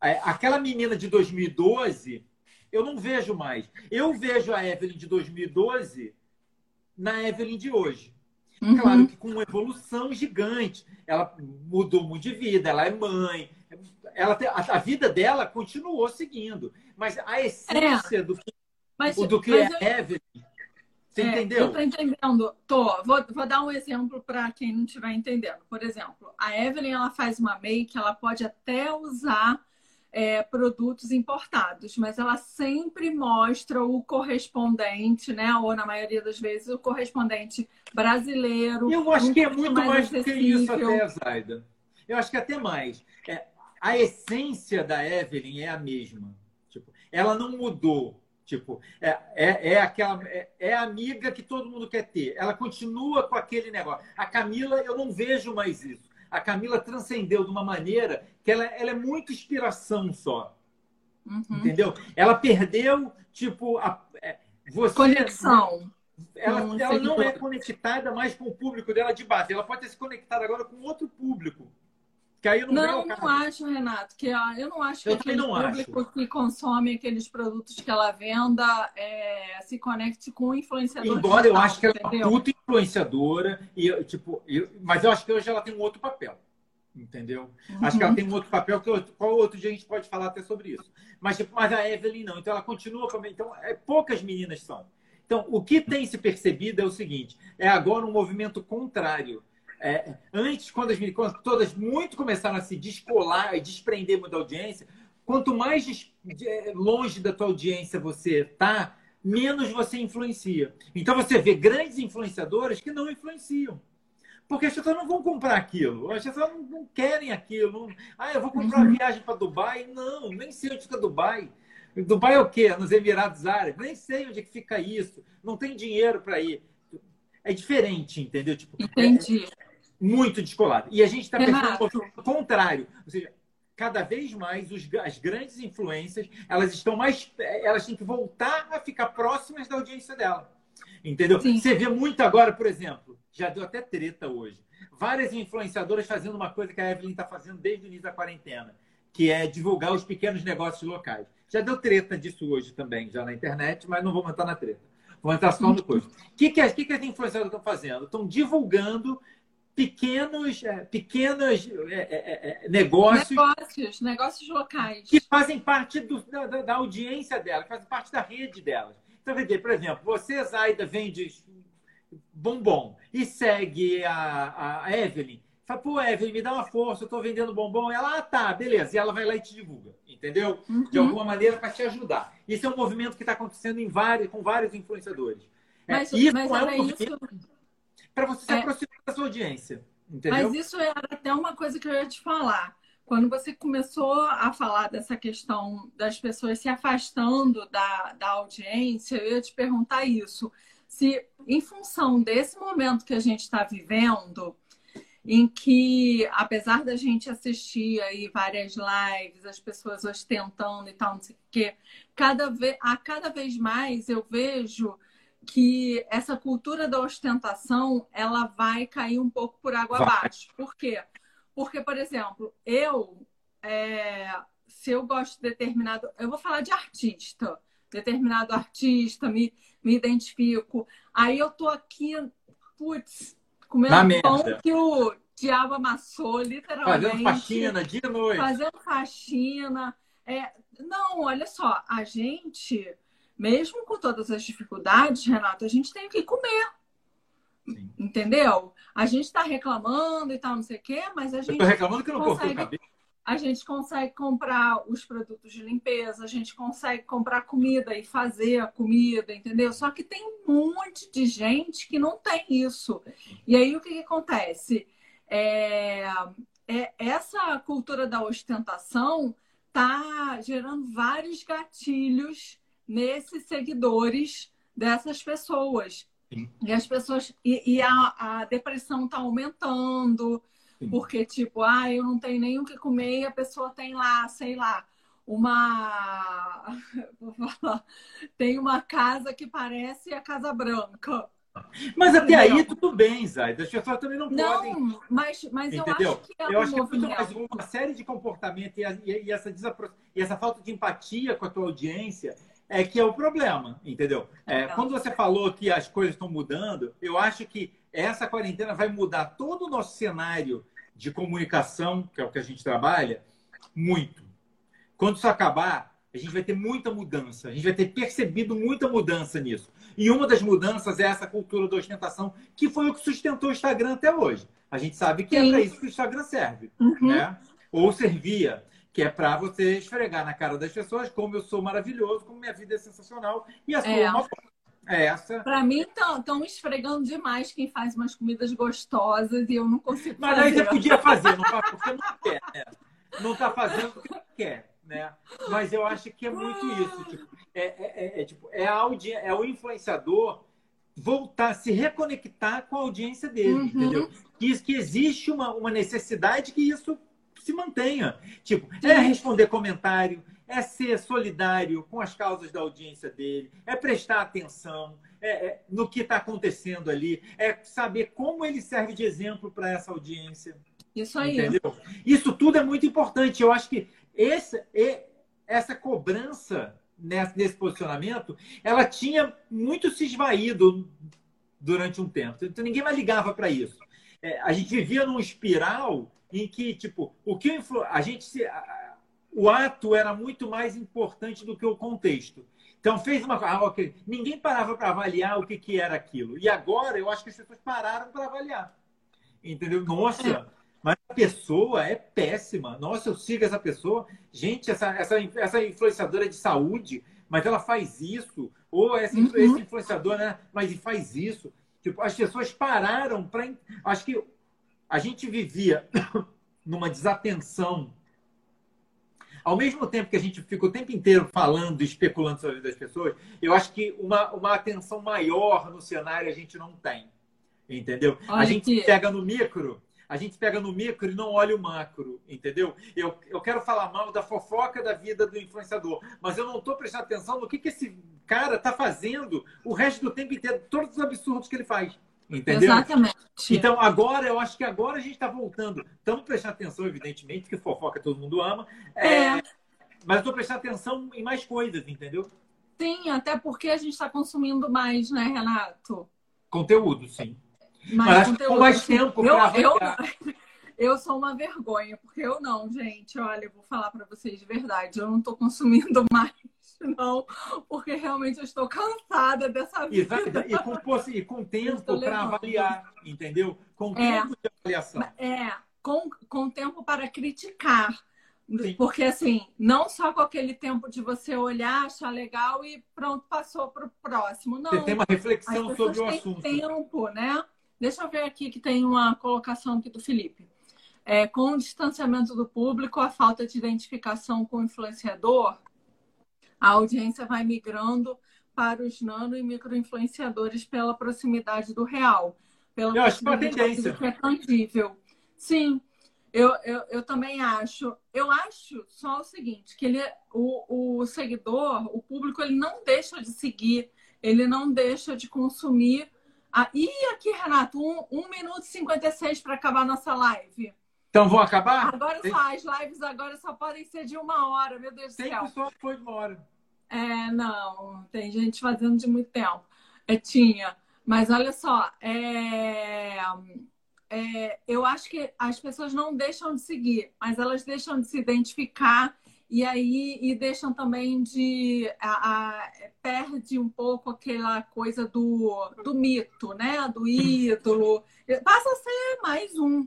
É, aquela menina de 2012, eu não vejo mais. Eu vejo a Evelyn de 2012 na Evelyn de hoje. Uhum. Claro que com uma evolução gigante. Ela mudou muito de vida, ela é mãe. Ela tem, a, a, vida dela continuou seguindo. Mas a essência é. do que, mas, do que é eu... Evelyn você é, entendeu? Eu tô entendendo. Tô. Vou, vou dar um exemplo para quem não estiver entendendo. Por exemplo, a Evelyn ela faz uma make, ela pode até usar é, produtos importados, mas ela sempre mostra o correspondente, né? Ou na maioria das vezes o correspondente brasileiro. Eu acho que é muito mais, mais do que isso até, Zaida. Eu acho que até mais. É, a essência da Evelyn é a mesma. Tipo, ela não mudou. Tipo, é, é, é aquela é, é, a amiga que todo mundo quer ter. Ela continua com aquele negócio. A Camila, eu não vejo mais isso. A Camila transcendeu de uma maneira que ela, ela é muito inspiração só. Uhum. Entendeu? Ela perdeu, tipo, a, é, você. Conexão. Ela, ela não é conectada mais com o público dela de base. Ela pode ter se conectado agora com outro público. Que aí não, não, não acho, Renato, que eu não acho que aquele não público acho. que consome aqueles produtos que ela venda é, se conecte com o influenciador. Embora digital, eu acho que ela é uma puta influenciadora, e, tipo, eu, mas eu acho que hoje ela tem um outro papel. Entendeu? Uhum. Acho que ela tem um outro papel, que qual outro dia a gente pode falar até sobre isso. Mas, tipo, mas a Evelyn não. Então ela continua como. Então, é, poucas meninas são. Então, o que tem se percebido é o seguinte: é agora um movimento contrário é, antes, quando as quando todas muito começaram a se descolar e desprender muito da audiência, quanto mais é, longe da tua audiência você está, menos você influencia. Então você vê grandes influenciadoras que não influenciam. Porque as pessoas não vão comprar aquilo. As pessoas não, não querem aquilo. Ah, eu vou comprar uma viagem para Dubai. Não, nem sei onde fica Dubai. Dubai é o quê? Nos Emirados Árabes. Nem sei onde é que fica isso. Não tem dinheiro para ir. É diferente, entendeu? Tipo, Entendi. É, muito descolado. E a gente está pensando o contrário. Ou seja, cada vez mais os, as grandes influências elas estão mais. Elas têm que voltar a ficar próximas da audiência dela. Entendeu? Sim. Você vê muito agora, por exemplo, já deu até treta hoje. Várias influenciadoras fazendo uma coisa que a Evelyn está fazendo desde o início da quarentena, que é divulgar os pequenos negócios locais. Já deu treta disso hoje também, já na internet, mas não vou entrar na treta. Vou entrar só no coisa. [laughs] O que, que, que, que as influenciadoras estão fazendo? Estão divulgando pequenos, é, pequenos é, é, é, negócios. Negócios, negócios locais. Que fazem parte do, da, da, audiência dela, que fazem parte da rede delas. Então, por exemplo, você, Zaida, vende bombom e segue a, a Evelyn. Fala, pô, Evelyn, me dá uma força, eu estou vendendo bombom. Ela, ah, tá, beleza. E ela vai lá e te divulga, entendeu? Uhum. De alguma maneira para te ajudar. Isso é um movimento que está acontecendo em vários, com vários influenciadores. Mas, isso mas é um isso para você se é. aproximar da sua audiência. Entendeu? Mas isso era até uma coisa que eu ia te falar. Quando você começou a falar dessa questão das pessoas se afastando da, da audiência, eu ia te perguntar isso. Se, em função desse momento que a gente está vivendo, em que, apesar da gente assistir aí várias lives, as pessoas ostentando e tal, não sei o quê, cada vez, a cada vez mais eu vejo que essa cultura da ostentação ela vai cair um pouco por água vai. abaixo. Por quê? Porque, por exemplo, eu, é, se eu gosto de determinado. Eu vou falar de artista, determinado artista, me, me identifico. Aí eu tô aqui, putz, comendo pão que o diabo amassou, literalmente. Fazendo faxina, dia e noite. Fazendo faxina. É, não, olha só, a gente mesmo com todas as dificuldades, Renato, a gente tem que comer. Sim. Entendeu? A gente está reclamando e tal, não sei o quê, mas a gente. Estou reclamando que não consegue, o cabelo. A gente consegue comprar os produtos de limpeza, a gente consegue comprar comida e fazer a comida, entendeu? Só que tem um monte de gente que não tem isso. E aí o que, que acontece? É, é, essa cultura da ostentação tá gerando vários gatilhos nesses seguidores dessas pessoas. Sim. E as pessoas. E, e a, a, depressão está aumentando, Sim. porque, tipo, ah, eu não tenho nem o que comer e a pessoa tem lá, sei lá, uma. [laughs] Vou falar, tem uma casa que parece a Casa Branca. Mas até aí tudo bem, Zaida. As pessoas também não, não podem. Mas, mas eu acho que é Eu um acho que é muito mais uma série de comportamentos e, e, e, essa e essa falta de empatia com a tua audiência é que é o problema, entendeu? É, quando você falou que as coisas estão mudando, eu acho que essa quarentena vai mudar todo o nosso cenário de comunicação, que é o que a gente trabalha, muito. Quando isso acabar, a gente vai ter muita mudança, a gente vai ter percebido muita mudança nisso. E uma das mudanças é essa cultura da ostentação, que foi o que sustentou o Instagram até hoje. A gente sabe que é Sim. é para isso que o Instagram serve, uhum. né? Ou servia que é para você esfregar na cara das pessoas como eu sou maravilhoso, como minha vida é sensacional e a sua é uma é essa. Para mim, estão esfregando demais quem faz umas comidas gostosas e eu não consigo Mas fazer. Aí você podia fazer, não tá, porque não quer, né? Não está fazendo porque não quer, né? Mas eu acho que é muito isso. Tipo, é, é, é, é, tipo, é, a audi... é o influenciador voltar, se reconectar com a audiência dele, uhum. entendeu? Que, que existe uma, uma necessidade que isso se mantenha. Tipo, é responder comentário, é ser solidário com as causas da audiência dele, é prestar atenção é, é, no que está acontecendo ali, é saber como ele serve de exemplo para essa audiência. Isso aí. Entendeu? Isso tudo é muito importante. Eu acho que esse, essa cobrança nesse, posicionamento, ela tinha muito se esvaído durante um tempo. Então ninguém mais ligava para isso. É, a gente vivia num espiral em que, tipo, o que a gente se, o ato era muito mais importante do que o contexto. Então fez uma coisa, ah, okay. ninguém parava para avaliar o que, que era aquilo. E agora eu acho que as pessoas pararam para avaliar. Entendeu? Nossa, é. mas a pessoa é péssima. Nossa, eu sigo essa pessoa. Gente, essa, essa, essa influenciadora de saúde, mas ela faz isso. Ou essa, uhum. esse influenciador, né? Mas faz isso. Tipo, as pessoas pararam para. Acho que a gente vivia [coughs] numa desatenção. Ao mesmo tempo que a gente fica o tempo inteiro falando, especulando sobre a vida das pessoas, eu acho que uma, uma atenção maior no cenário a gente não tem. Entendeu? Olha a gente que... pega no micro, a gente pega no micro e não olha o macro, entendeu? Eu, eu quero falar mal da fofoca da vida do influenciador, mas eu não estou prestando atenção no que, que esse cara está fazendo o resto do tempo inteiro, todos os absurdos que ele faz. Entendeu? Exatamente. Então, agora, eu acho que agora a gente está voltando. Estamos prestando atenção, evidentemente, porque fofoca todo mundo ama. É. é mas estou prestando atenção em mais coisas, entendeu? Sim, até porque a gente está consumindo mais, né, Renato? Conteúdo, sim. Mais mas conteúdo. com mais tempo para eu, eu, [laughs] eu sou uma vergonha, porque eu não, gente. Olha, eu vou falar para vocês de verdade. Eu não estou consumindo [laughs] mais não, porque realmente eu estou cansada dessa vida. Exato. E com, e com tempo para avaliar, entendeu? Com é. tempo de avaliação. É, com, com tempo para criticar. Sim. Porque, assim, não só com aquele tempo de você olhar, achar legal e pronto, passou para o próximo. Não. Você tem uma reflexão sobre o assunto. tempo, né? Deixa eu ver aqui que tem uma colocação aqui do Felipe. É, com o distanciamento do público, a falta de identificação com o influenciador, a audiência vai migrando para os nano e micro influenciadores pela proximidade do real. Pela eu acho que é uma tendência. Que é tangível. Sim, eu, eu, eu também acho. Eu acho só o seguinte, que ele, o, o seguidor, o público, ele não deixa de seguir, ele não deixa de consumir. Ah, e aqui, Renato, 1 um, um minuto e 56 para acabar nossa live. Então vão acabar? Agora só, as lives agora só podem ser de uma hora, meu Deus do céu. Tem pessoa que foi de uma hora. É, não, tem gente fazendo de muito tempo. É, tinha. Mas olha só, é, é, eu acho que as pessoas não deixam de seguir, mas elas deixam de se identificar e aí e deixam também de a, a, perde um pouco aquela coisa do, do mito, né? Do ídolo. Passa a ser mais um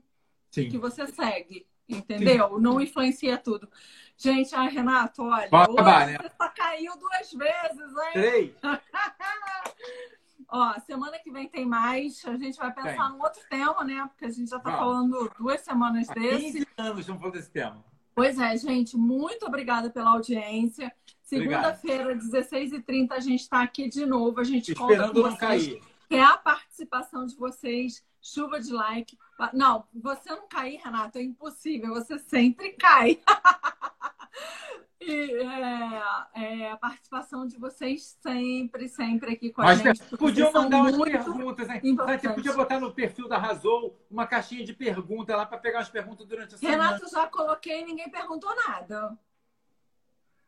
Sim. que você segue, entendeu? Sim. Não influencia tudo. Gente, ai, Renato, olha, Pode acabar, né? você só caiu duas vezes, hein? Três. [laughs] Ó, semana que vem tem mais. A gente vai pensar tem. num outro tema, né? Porque a gente já está falando duas semanas Há desse. 15 anos estamos falando desse tema. Pois é, gente. Muito obrigada pela audiência. Segunda-feira, 16h30, a gente está aqui de novo. A gente Esperando conta com não vocês. cair. É a participação de vocês chuva de like. Não, você não cair, Renato, é impossível. Você sempre cai. [laughs] e é, é, a participação de vocês sempre, sempre aqui com a Mas gente. Podiam mandar umas perguntas, né? Você podia botar no perfil da Razou uma caixinha de perguntas lá para pegar as perguntas durante a semana. Renato, já coloquei e ninguém perguntou nada.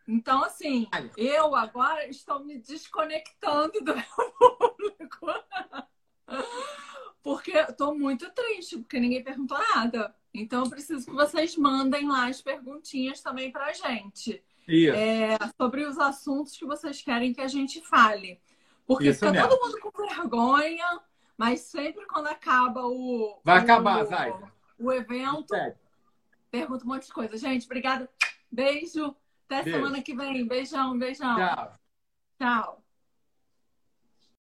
Então, assim, eu agora estou me desconectando do meu [laughs] público. Porque estou muito triste, porque ninguém perguntou nada. Então, eu preciso que vocês mandem lá as perguntinhas também para a gente. É, sobre os assuntos que vocês querem que a gente fale. Porque Isso fica mesmo. todo mundo com vergonha, mas sempre quando acaba o. Vai o, acabar, Zay. O evento, pergunta um monte de coisa. Gente, obrigada. Beijo. Até Beijo. semana que vem. Beijão, beijão. Tchau. Tchau.